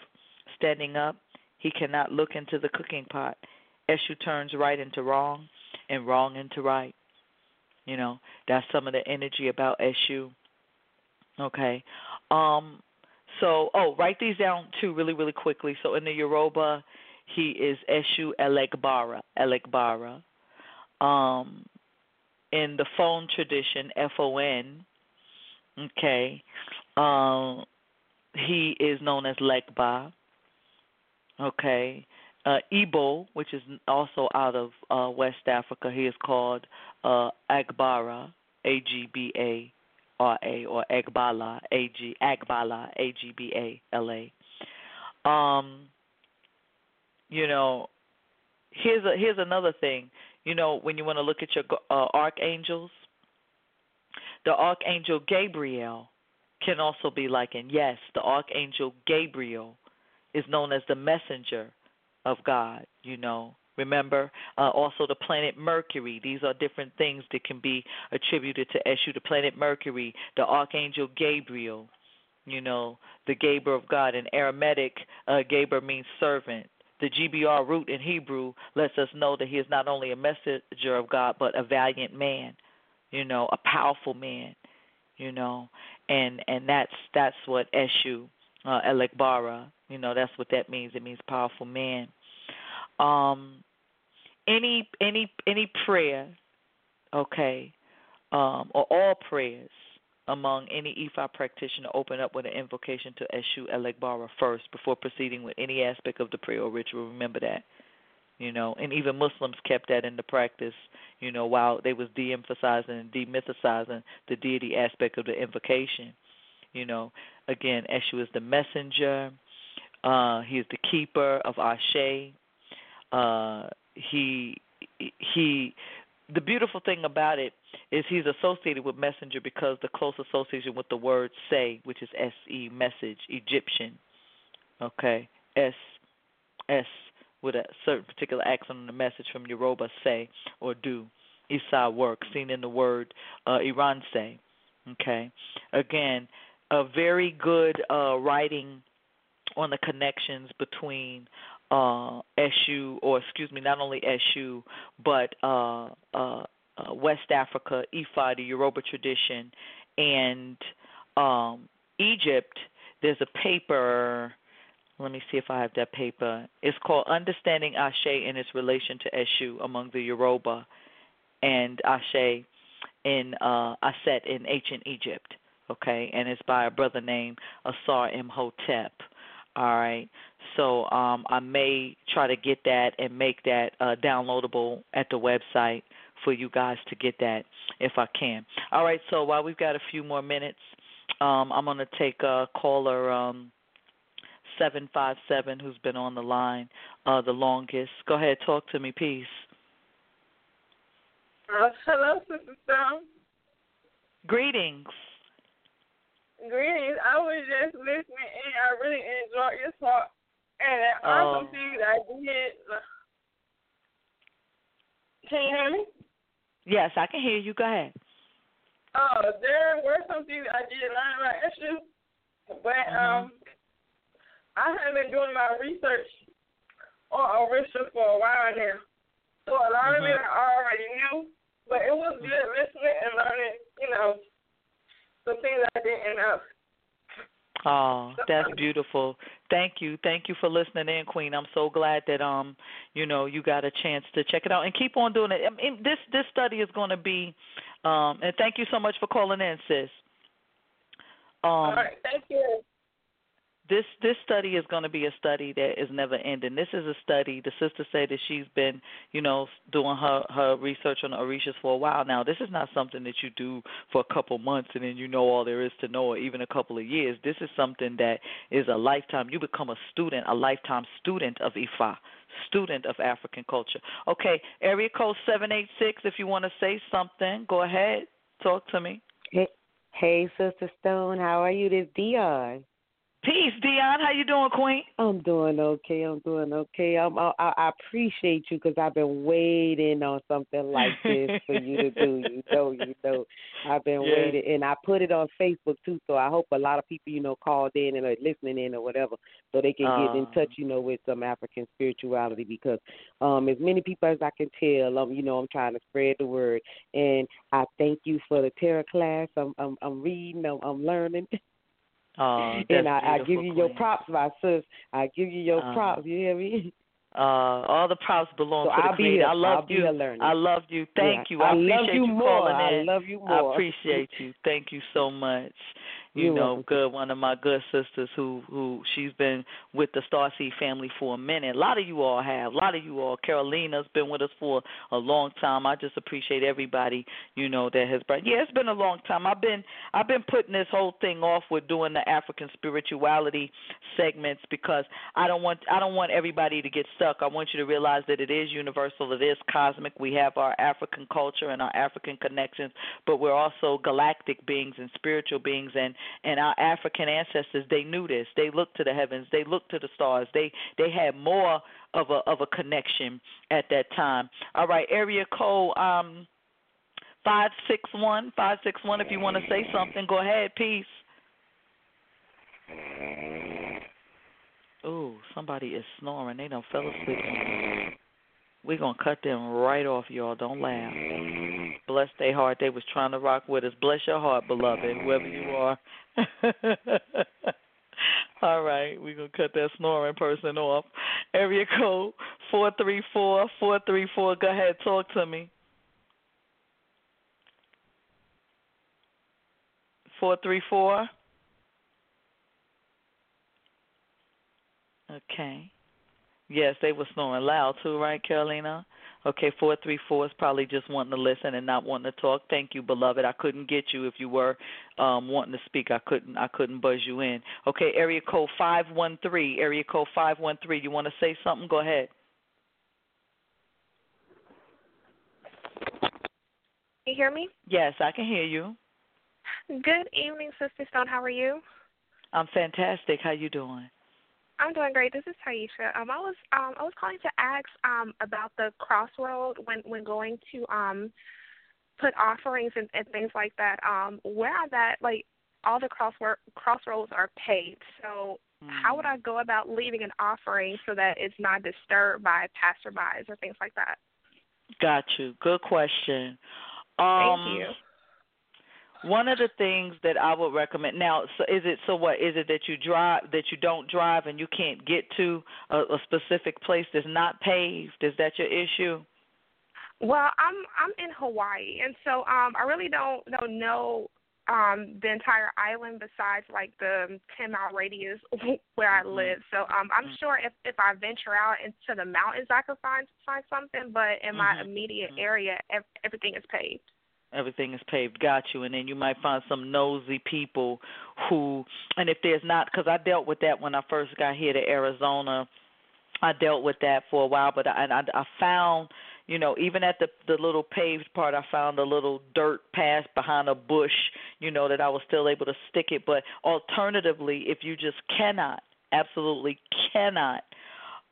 Standing up, he cannot look into the cooking pot. Eshu turns right into wrong and wrong into right. You know, that's some of the energy about Eshu. Okay. Um so oh, write these down too really, really quickly. So in the Yoruba, he is Eshu Elegbara. Elegbara. Um in the Fon tradition, F O N, okay, um, he is known as Legba. Okay, uh, which is also out of uh, West Africa, he is called uh, Agbara, A G B A R A, or Agbala, A G Agbala, A G B A L A. Um, you know, here's a here's another thing. You know, when you want to look at your uh, archangels, the archangel Gabriel can also be likened. Yes, the archangel Gabriel is known as the messenger of God, you know. Remember, uh, also the planet Mercury. These are different things that can be attributed to Eshu. The planet Mercury, the Archangel Gabriel, you know, the Gabriel of God. In Aramaic, uh, Gabriel means servant. The GBR root in Hebrew lets us know that he is not only a messenger of God, but a valiant man, you know, a powerful man, you know, and and that's that's what Eshu, uh, Elegbara, you know, that's what that means. It means powerful man. Um, any any any prayer, okay, um, or all prayers among any Ifa practitioner open up with an invocation to Eshu Elegbara first before proceeding with any aspect of the prayer or ritual. Remember that. You know, and even Muslims kept that into practice, you know, while they was de emphasizing and demythicizing the deity aspect of the invocation. You know, again, Eshu is the messenger, uh, he is the keeper of Ashe, uh, he he. The beautiful thing about it is he's associated with messenger because the close association with the word say, which is S E message Egyptian. Okay, S S with a certain particular accent on the message from Yoruba say or do. Isa work seen in the word uh, Iran say. Okay, again, a very good uh, writing on the connections between uh, Eshu, or excuse me, not only Eshu, but uh, uh, uh, West Africa, Ifa, the Yoruba tradition, and um, Egypt. There's a paper. Let me see if I have that paper. It's called Understanding Ashe and its Relation to Eshu among the Yoruba and Ashe in uh, Aset in ancient Egypt. Okay, and it's by a brother named Asar Imhotep. All right. So um, I may try to get that and make that uh, downloadable at the website for you guys to get that if I can. All right. So while we've got a few more minutes, um, I'm going to take a caller um, 757 who's been on the line uh, the longest. Go ahead. Talk to me. Peace. Uh, hello, Sister Stone. Greetings. Greetings. I was just listening and I really enjoyed your talk. And awesome thing that I did. Can you hear me? Yes, I can hear you. Go ahead. Oh, there were some things I did learn about issues, but mm-hmm. um, I have been doing my research on Orisha for a while now. So a lot of it mm-hmm. I already knew, but it was good listening and learning, you know, some things I didn't know. Oh, that's beautiful. Thank you. Thank you for listening in, Queen. I'm so glad that um, you know, you got a chance to check it out and keep on doing it. I mean, this this study is going to be um and thank you so much for calling in, sis. Um All right, thank you. This this study is going to be a study that is never ending. This is a study. The sister said that she's been, you know, doing her her research on Orishas for a while now. This is not something that you do for a couple months and then you know all there is to know, or even a couple of years. This is something that is a lifetime. You become a student, a lifetime student of Ifa, student of African culture. Okay, area code seven eight six. If you want to say something, go ahead. Talk to me. Hey, hey, Sister Stone, how are you? This Dion. Peace, Dion. How you doing, Queen? I'm doing okay. I'm doing okay. I'm, I, I appreciate you because I've been waiting on something like this for you to do. You know, you know, I've been Yeah. waiting, and I put it on Facebook too. So I hope a lot of people, you know, called in and are listening in or whatever, so they can get in Uh. touch, you know, with some African spirituality. Because um, as many people as I can tell, um, you know, I'm trying to spread the word, and I thank you for the tarot class. I'm, I'm, I'm reading. I'm, I'm learning. Oh, and I, I give you your props, my sis. I give you your Uh, props. You hear me? Uh, all the props belong So to the I'll Creator. I love you. I love you. Thank Yeah, you. I, I love appreciate you more. calling I love you more. I appreciate you. Thank you so much. You You're know, welcome. good one of my good sisters who who she's been with the Starseed family for a minute. A lot of you all have. A lot of you all. Carolina's been with us for a long time. I just appreciate everybody, you know, that has brought. Yeah, it's been a long time. I've been I've been putting this whole thing off with doing the African spirituality segments because I don't want I don't want everybody to get stuck. I want you to realize that it is universal, it is cosmic. We have our African culture and our African connections, but we're also galactic beings and spiritual beings and and our African ancestors they knew this. They looked to the heavens, they looked to the stars. They they had more of a of a connection at that time. All right, area code um five six one five six one. If you want to say something, go ahead. Peace. Ooh, somebody is snoring. They don't fell asleep. We're gonna cut them right off, y'all. Don't laugh. Mm-hmm. Bless their heart. They was trying to rock with us. Bless your heart, beloved, whoever you are. All right, we're gonna cut that snoring person off. Area code four three four four three four. Go ahead, talk to me. Four three four. Okay. Yes, they were snoring loud too, right, Carolina? Okay, four three four is probably just wanting to listen and not wanting to talk. Thank you, beloved. I couldn't get you if you were um wanting to speak. I couldn't I couldn't buzz you in. Okay, area code five one three. Area code five one three. You want to say something? Go ahead. Can you hear me? Yes, I can hear you. Good evening, Sister Stone. How are you? I'm fantastic. How you doing? I'm doing great. This is Taisha. Um, I was um I was calling to ask um about the crossroad when when going to um put offerings and, and things like that. Um, where are that like all the crossword crossroads are paved. So how would I go about leaving an offering so that it's not disturbed by passerbys or things like that? Got you. Good question. Um, Thank you. One of the things that I would recommend now, so is it so what is it that you drive that you don't drive and you can't get to a, a specific place that's not paved? Is that your issue? Well, I'm I'm in Hawaii, and so um I really don't don't know um the entire island besides like the ten mile radius where I live. So um I'm sure if if I venture out into the mountains, I could find find something. But in my Mhm. immediate area, ev- everything is paved. Everything is paved. Got you. And then you might find some nosy people who, and if there's not, because I dealt with that when I first got here to Arizona. I dealt with that for a while, but I, I, I found, you know, even at the the little paved part, I found a little dirt path behind a bush, you know, that I was still able to stick it. But alternatively, if you just cannot, absolutely cannot,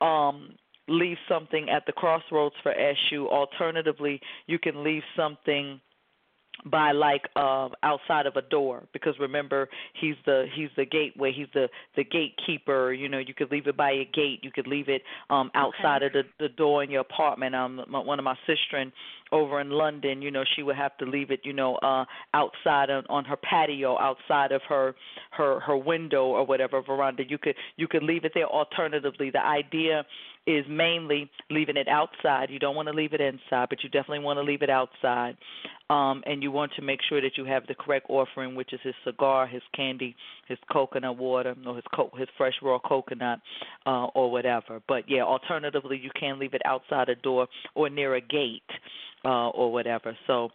um, leave something at the crossroads for Eshu. Alternatively, you can leave something by like uh outside of a door because remember he's the he's the gateway he's the the gatekeeper you know you could leave it by a gate you could leave it um outside Okay. of the the door in your apartment. Um my, one of my sisters over in London you know she would have to leave it you know uh outside on, on her patio outside of her her her window or whatever veranda. You could you could leave it there. Alternatively the idea is mainly leaving it outside you don't want to leave it inside but you definitely want to leave it outside um, and you want to make sure that you have the correct offering, which is his cigar, his candy, his coconut water, or his co- his fresh raw coconut, uh, or whatever. But yeah, alternatively, you can leave it outside a door or near a gate, uh, or whatever. So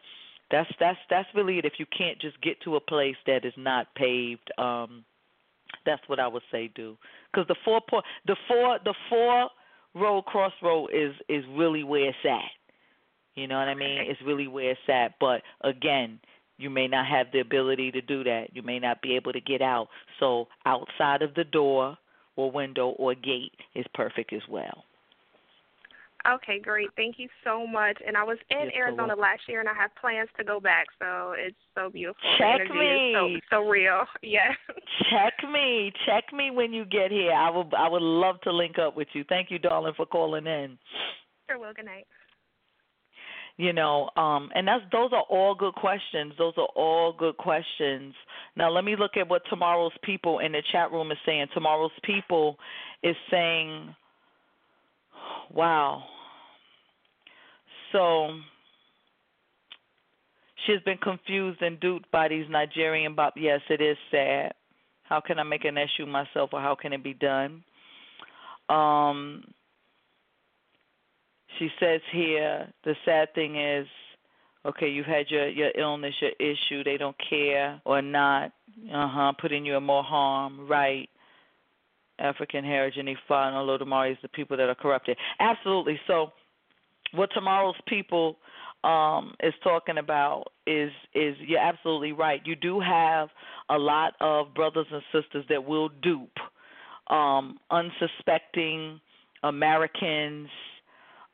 that's that's that's really it. If you can't just get to a place that is not paved, um, that's what I would say do. Because the four point, the four the four road crossroad is is really where it's at. You know what I mean? It's really where it's at. But again, you may not have the ability to do that. You may not be able to get out. So outside of the door or window or gate is perfect as well. Okay, great. Thank you so much. And I was in You're so Arizona last year, and I have plans to go back. So it's so beautiful. The Check energy is so me. so real. Yeah. Check me. Check me when you get here. I will I would love to link up with you. Thank you, darling, for calling in. Sure will. Good night. you know um and that's those are all good questions those are all good questions now let me look at what tomorrow's people in the chat room is saying tomorrow's people is saying wow. So she's been confused and duped by these nigerian bop yes it is sad. How can i make an issue myself or how can it be done? Um she says here the sad thing is okay you've had your your illness your issue they don't care or not uh-huh putting you in more harm right african heritage and Ifa and Olodumare is the people that are corrupted. Absolutely. So what tomorrow's people um is talking about is is you're absolutely right. You do have a lot of brothers and sisters that will dupe um unsuspecting americans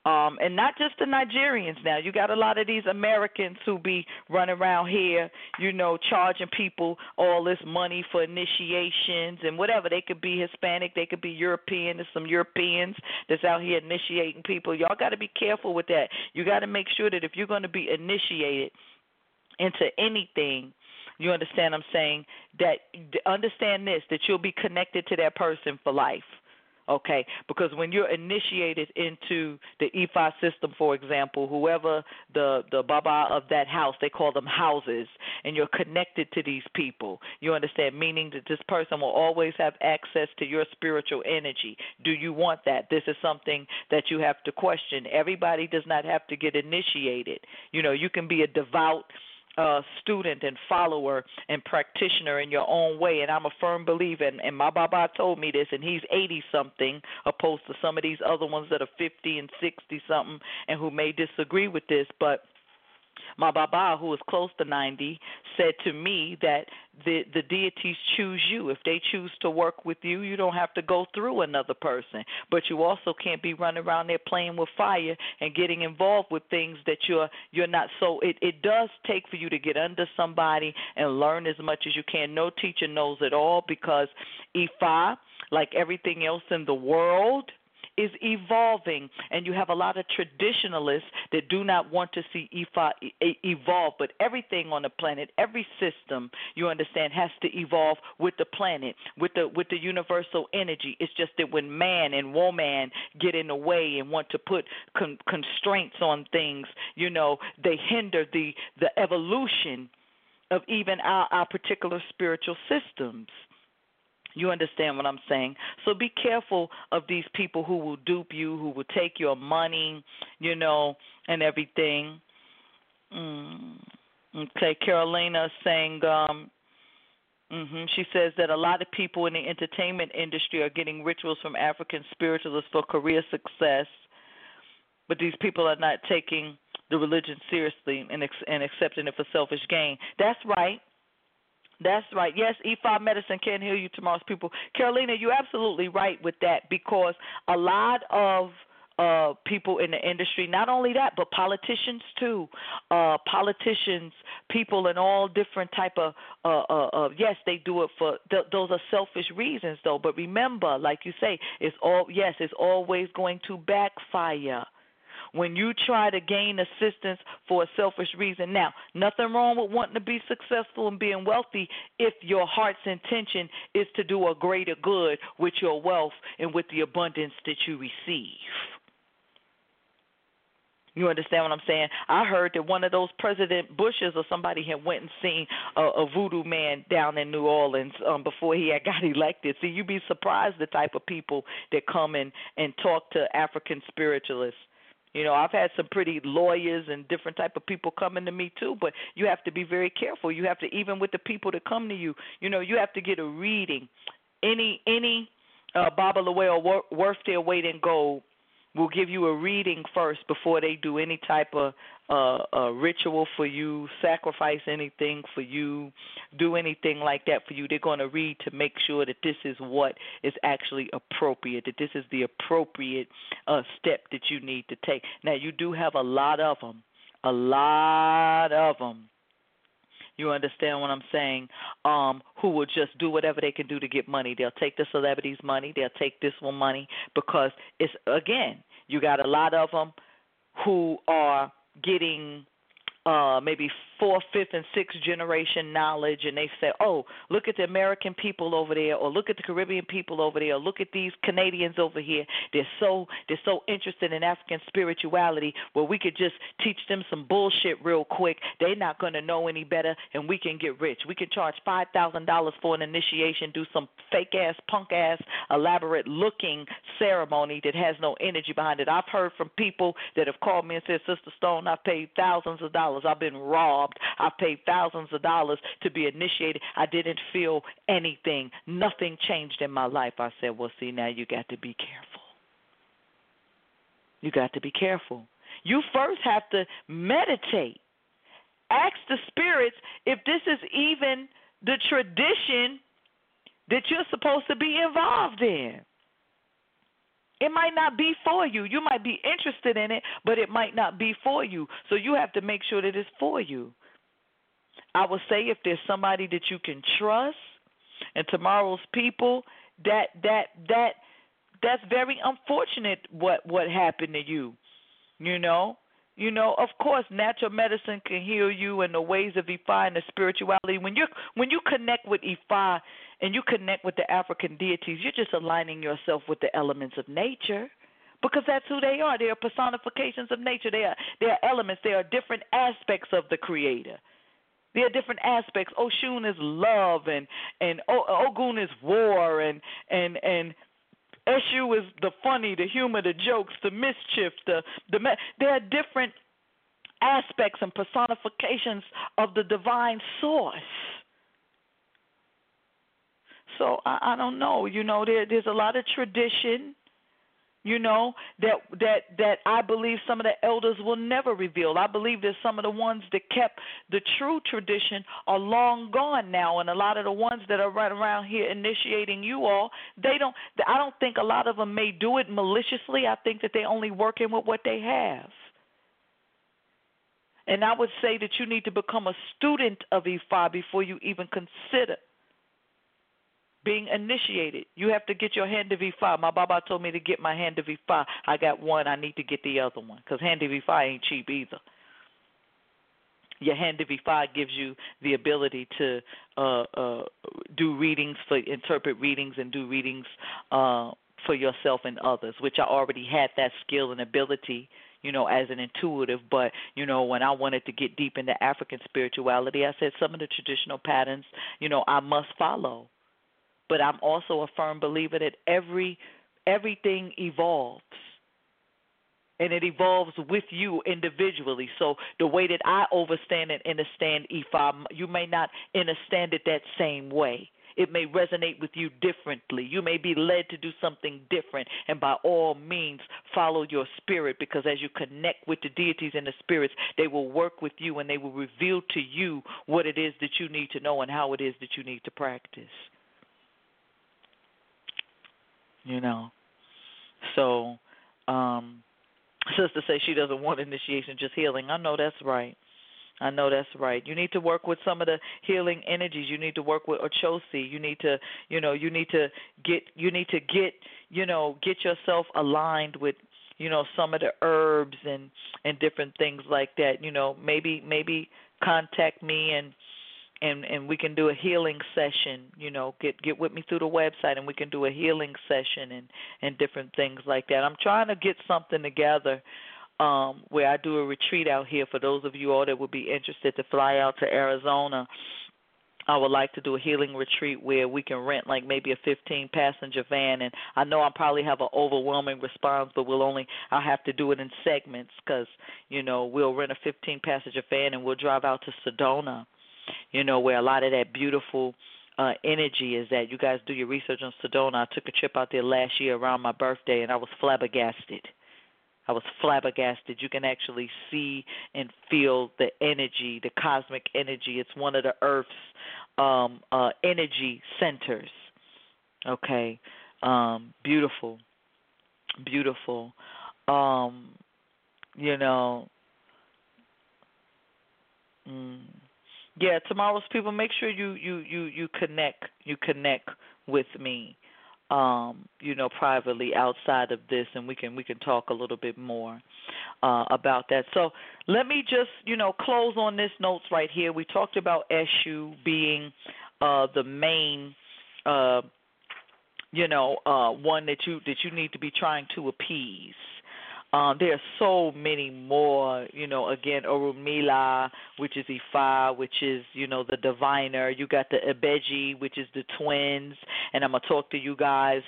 um, and not just the Nigerians now. You got a lot of these Americans who be running around here, you know, charging people all this money for initiations and whatever. They could be Hispanic, they could be European. There's some Europeans that's out here initiating people. Y'all got to be careful with that. You got to make sure that if you're going to be initiated into anything, you understand I'm saying that understand this that you'll be connected to that person for life okay? Because when you're initiated into the Ifa system for example whoever the the baba of that house they call them houses and you're connected to these people. You understand? Meaning that this person will always have access to your spiritual energy. Do you want that? This is something that you have to question. Everybody does not have to get initiated. You know you can be a devout uh, student and follower and practitioner in your own way. And I'm a firm believer, and, and my Baba told me this, and he's 80 something, opposed to some of these other ones that are 50 and 60 something, and who may disagree with this. But my Baba, who is close to 90, said to me that the the deities choose you. If they choose to work with you, you don't have to go through another person. But you also can't be running around there playing with fire and getting involved with things that you're you're not. So it it does take for you to get under somebody and learn as much as you can. No teacher knows it all because Ifa, like everything else in the world, is evolving, and you have a lot of traditionalists that do not want to see Ifa e- evolve. But everything on the planet, every system, you understand, has to evolve with the planet, with the with the universal energy. It's just that when man and woman get in the way and want to put con- constraints on things, you know, they hinder the the evolution of even our, our particular spiritual systems. You understand what I'm saying? So be careful of these people who will dupe you, who will take your money, you know, and everything. Mm. Okay, Carolina saying um hmm She says that a lot of people in the entertainment industry are getting rituals from African spiritualists for career success, but these people are not taking the religion seriously and, and accepting it for selfish gain. That's right. That's right. Yes, Ifa medicine can heal you tomorrow's people. Carolina, you're absolutely right with that because a lot of uh people in the industry not only that but politicians too uh politicians people in all different type of uh uh, yes they do it for th- those are selfish reasons though but remember like you say it's all yes it's always going to backfire when you try to gain assistance for a selfish reason. Now, nothing wrong with wanting to be successful and being wealthy if your heart's intention is to do a greater good with your wealth and with the abundance that you receive. You understand what I'm saying? I heard that one of those President Bushes or somebody had went and seen a, a voodoo man down in New Orleans um, before he had got elected. See, you'd be surprised the type of people that come in and talk to African spiritualists. You know, I've had some pretty lawyers and different type of people coming to me too, but you have to be very careful. You have to even with the people that come to you, you know, you have to get a reading. Any any uh Baba or worth their weight in gold will give you a reading first before they do any type of uh, uh, ritual for you, sacrifice anything for you, do anything like that for you. They're going to read to make sure that this is what is actually appropriate, that this is the appropriate uh, step that you need to take. Now, you do have a lot of them, a lot of them. You understand what I'm saying? Um, who will just do whatever they can do to get money. They'll take the celebrities' money. They'll take this one money because it's again, you got a lot of them who are getting uh, maybe fourth, fifth, and sixth generation knowledge, and they say, "Oh, look at the American people over there, or look at the Caribbean people over there, or look at these Canadians over here. They're so they're so interested in African spirituality. Well, we could just teach them some bullshit real quick. They're not going to know any better, and we can get rich. We can charge five thousand dollars for an initiation, do some fake ass, punk ass, elaborate looking ceremony that has no energy behind it. I've heard from people that have called me and said, Sister Stone, I've paid thousands of dollars. I've been robbed." I've paid thousands of dollars to be initiated. I didn't feel anything. Nothing changed in my life. I said, Well, see, now you got to be careful. You got to be careful. You first have to meditate. Ask the spirits if this is even the tradition that you're supposed to be involved in. It might not be for you. You might be interested in it, but it might not be for you. So you have to make sure that it's for you. I would say if there's somebody that you can trust and tomorrow's people, that that that that's very unfortunate what what happened to you. You know? You know, of course, natural medicine can heal you and the ways of Ifa and the spirituality. When you when you connect with Ifa and you connect with the African deities, you're just aligning yourself with the elements of nature. Because that's who they are. They are personifications of nature. They are they are elements. They are different aspects of the creator. There are different aspects. Oshun is love, and and Ogun is war, and and and Eshu is the funny, the humor, the jokes, the mischief, the the. There are different aspects and personifications of the divine source. So I, I don't know. You know, there, there's a lot of tradition you know that that that I believe some of the elders will never reveal. I believe that some of the ones that kept the true tradition are long gone now, and a lot of the ones that are right around here initiating you all, they don't. I don't think a lot of them may do it maliciously. I think that they're only working with what they have. And I would say that you need to become a student of Ifa before you even consider being initiated. You have to get your hand of Ifa. My Baba told me to get my hand of Ifa. I got one. I need to get the other one because hand of Ifa ain't cheap either. Your hand of Ifa gives you the ability to uh, uh, do readings for interpret readings and do readings uh, for yourself and others, which I already had that skill and ability you know, as an intuitive. But, you know, when I wanted to get deep into African spirituality, I said some of the traditional patterns, you know, I must follow but I'm also a firm believer that every everything evolves and it evolves with you individually. So the way that I understand and understand Ifa, you may not understand it that same way. It may resonate with you differently. You may be led to do something different, and by all means, follow your spirit because as you connect with the deities and the spirits, they will work with you and they will reveal to you what it is that you need to know and how it is that you need to practice you know. So, um Sister says she doesn't want initiation, just healing. I know that's right. I know that's right. You need to work with some of the healing energies. You need to work with Ochosi. You need to, you know, you need to get, you need to get, you know, get yourself aligned with, you know, some of the herbs and and different things like that. You know, maybe maybe contact me and and and we can do a healing session you know get get with me through the website and we can do a healing session and and different things like that. I'm trying to get something together um where i do a retreat out here for those of you all that would be interested to fly out to arizona. I would like to do a healing retreat where we can rent like maybe a 15 passenger van. And I know I'll probably have an overwhelming response but we'll only I'll have to do it in segments cuz you know we'll rent a 15 passenger van and we'll drive out to Sedona you know, where a lot of that beautiful uh energy is that you guys do your research on Sedona. I took a trip out there last year around my birthday and I was flabbergasted. I was flabbergasted. You can actually see and feel the energy, the cosmic energy. It's one of the Earth's um uh energy centers. Okay. Um beautiful. Beautiful. Um you know mm, yeah, tomorrow's people, make sure you you you you connect you connect with me, um, you know, privately outside of this, and we can we can talk a little bit more uh, about that. So let me just you know close on this notes right here. We talked about Eshu being uh, the main. Uh, you know, uh, one that you that you need to be trying to appease. Um, there are so many more, you know, again, Orunmila, which is Ifa, which is, you know, the diviner. You got the Ibeji, which is the twins. And I'm going to talk to you guys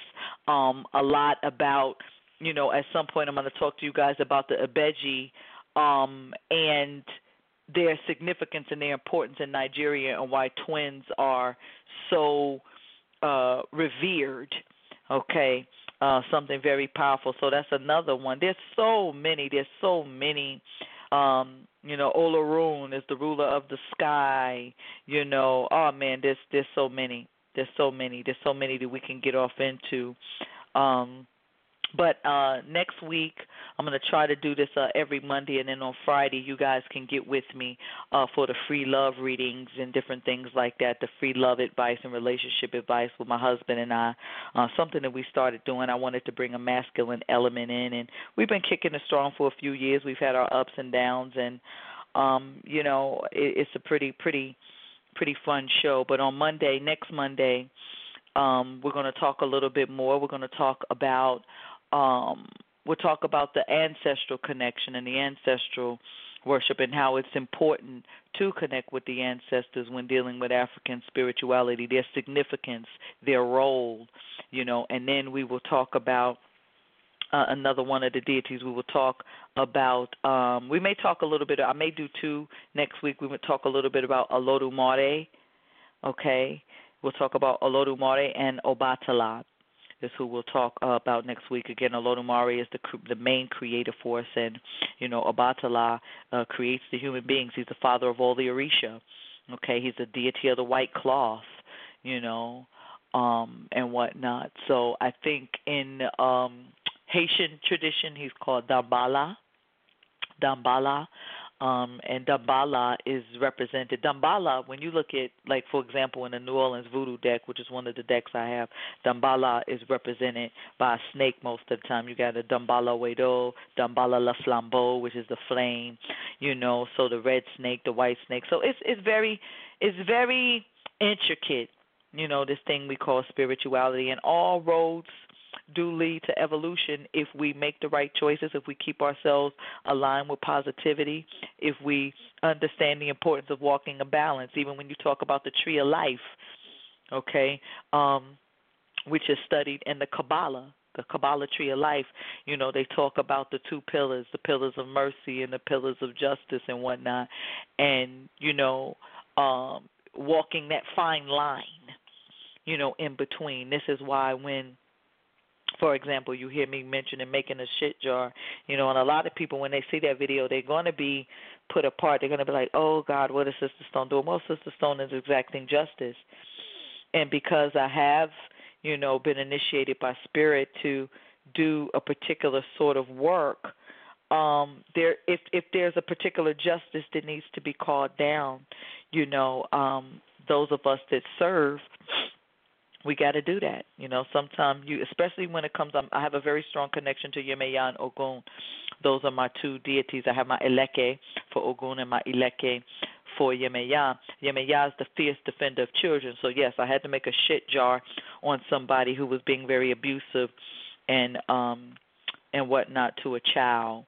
um, a lot about, you know, at some point I'm going to talk to you guys about the Ibeji um, and their significance and their importance in Nigeria and why twins are so uh, revered. Okay uh, something very powerful. So that's another one. There's so many. There's so many. Um, you know, Olorun is the ruler of the sky. You know, oh man, there's there's so many. There's so many. There's so many that we can get off into. Um, but uh next week I'm going to try to do this uh every Monday and then on Friday you guys can get with me uh for the free love readings and different things like that, the free love advice and relationship advice with my husband and I. Uh something that we started doing. I wanted to bring a masculine element in and we've been kicking it strong for a few years. We've had our ups and downs and um you know, it, it's a pretty pretty pretty fun show, but on Monday, next Monday, um, we're going to talk a little bit more. We're going to talk about um, we'll talk about the ancestral connection and the ancestral worship and how it's important to connect with the ancestors when dealing with African spirituality, their significance, their role, you know, and then we will talk about uh, another one of the deities. We will talk about. Um, we may talk a little bit. I may do two next week. We will talk a little bit about Olodumare. Okay, we'll talk about Olodumare and Obatala is who we'll talk uh, about next week. Again, Olodumare is the the main creative force, and you know Obatala uh, creates the human beings. He's the father of all the Orisha. Okay, he's the deity of the white cloth. You know, um, and whatnot. So I think in um, Haitian tradition, he's called Dambala. Dambala um, and Dambala is represented. Dambala, when you look at, like for example, in the New Orleans Voodoo deck, which is one of the decks I have, Dambala is represented by a snake most of the time. You got a Dambala Wedo, Dambala La Flambeau, which is the flame, you know. So the red snake, the white snake. So it's it's very it's very intricate, you know, this thing we call spirituality, and all roads do lead to evolution if we make the right choices, if we keep ourselves aligned with positivity, if we understand the importance of walking a balance, even when you talk about the tree of life, okay, um, which is studied in the Kabbalah. The Kabbalah tree of life, you know, they talk about the two pillars, the pillars of mercy and the pillars of justice and whatnot. And, you know, um, walking that fine line, you know, in between. This is why when for example, you hear me mentioning making a shit jar, you know, and a lot of people when they see that video, they're going to be put apart. They're going to be like, "Oh God, what is Sister Stone doing?" Well, Sister Stone is exacting justice, and because I have, you know, been initiated by Spirit to do a particular sort of work, um there if if there's a particular justice that needs to be called down, you know, um those of us that serve we got to do that. You know, sometimes you, especially when it comes, I have a very strong connection to Yemaya and Ogun. Those are my two deities. I have my Eleke for Ogun and my Eleke for Yemaya. Yemaya is the fierce defender of children. So yes, I had to make a shit jar on somebody who was being very abusive and um and whatnot to a child.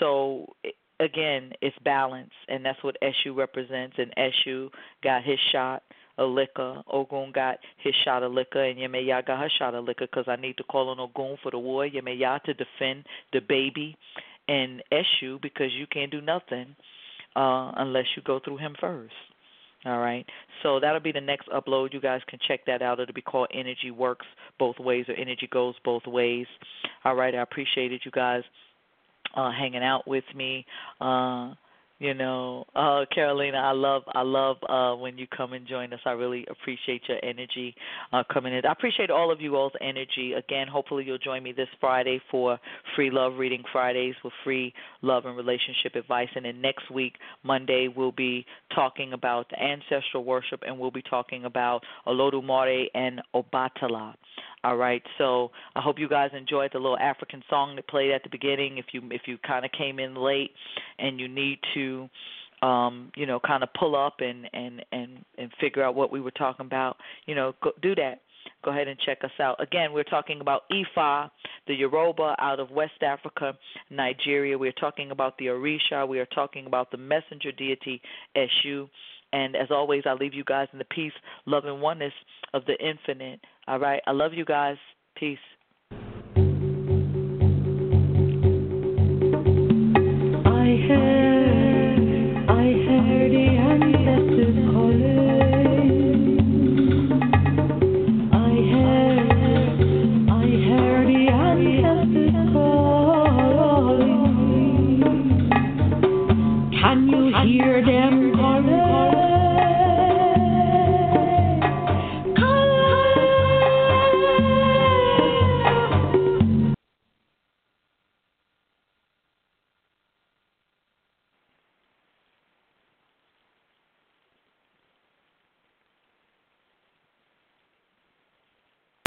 So again, it's balance, and that's what Eshu represents. And Eshu got his shot of liquor. Ogun got his shot of liquor, and Yemaya got her shot of liquor because I need to call on Ogun for the war, Yemaya to defend the baby, and Eshu because you can't do nothing uh, unless you go through him first. All right. So that'll be the next upload. You guys can check that out. It'll be called Energy Works Both Ways or Energy Goes Both Ways. All right. I appreciated you guys uh, hanging out with me. Uh, you know, uh, Carolina, I love I love uh, when you come and join us. I really appreciate your energy uh, coming in. I appreciate all of you all's energy. Again, hopefully you'll join me this Friday for Free Love Reading Fridays with free love and relationship advice. And then next week, Monday, we'll be talking about ancestral worship and we'll be talking about Olodumare and Obatala. All right, so I hope you guys enjoyed the little African song that played at the beginning. If you if you kind of came in late and you need to, um, you know, kind of pull up and and and and figure out what we were talking about, you know, go, do that. Go ahead and check us out. Again, we're talking about Ifa, the Yoruba out of West Africa, Nigeria. We're talking about the Orisha. We are talking about the messenger deity Eshu. And as always, I leave you guys in the peace, love, and oneness of the infinite. All right. I love you guys. Peace.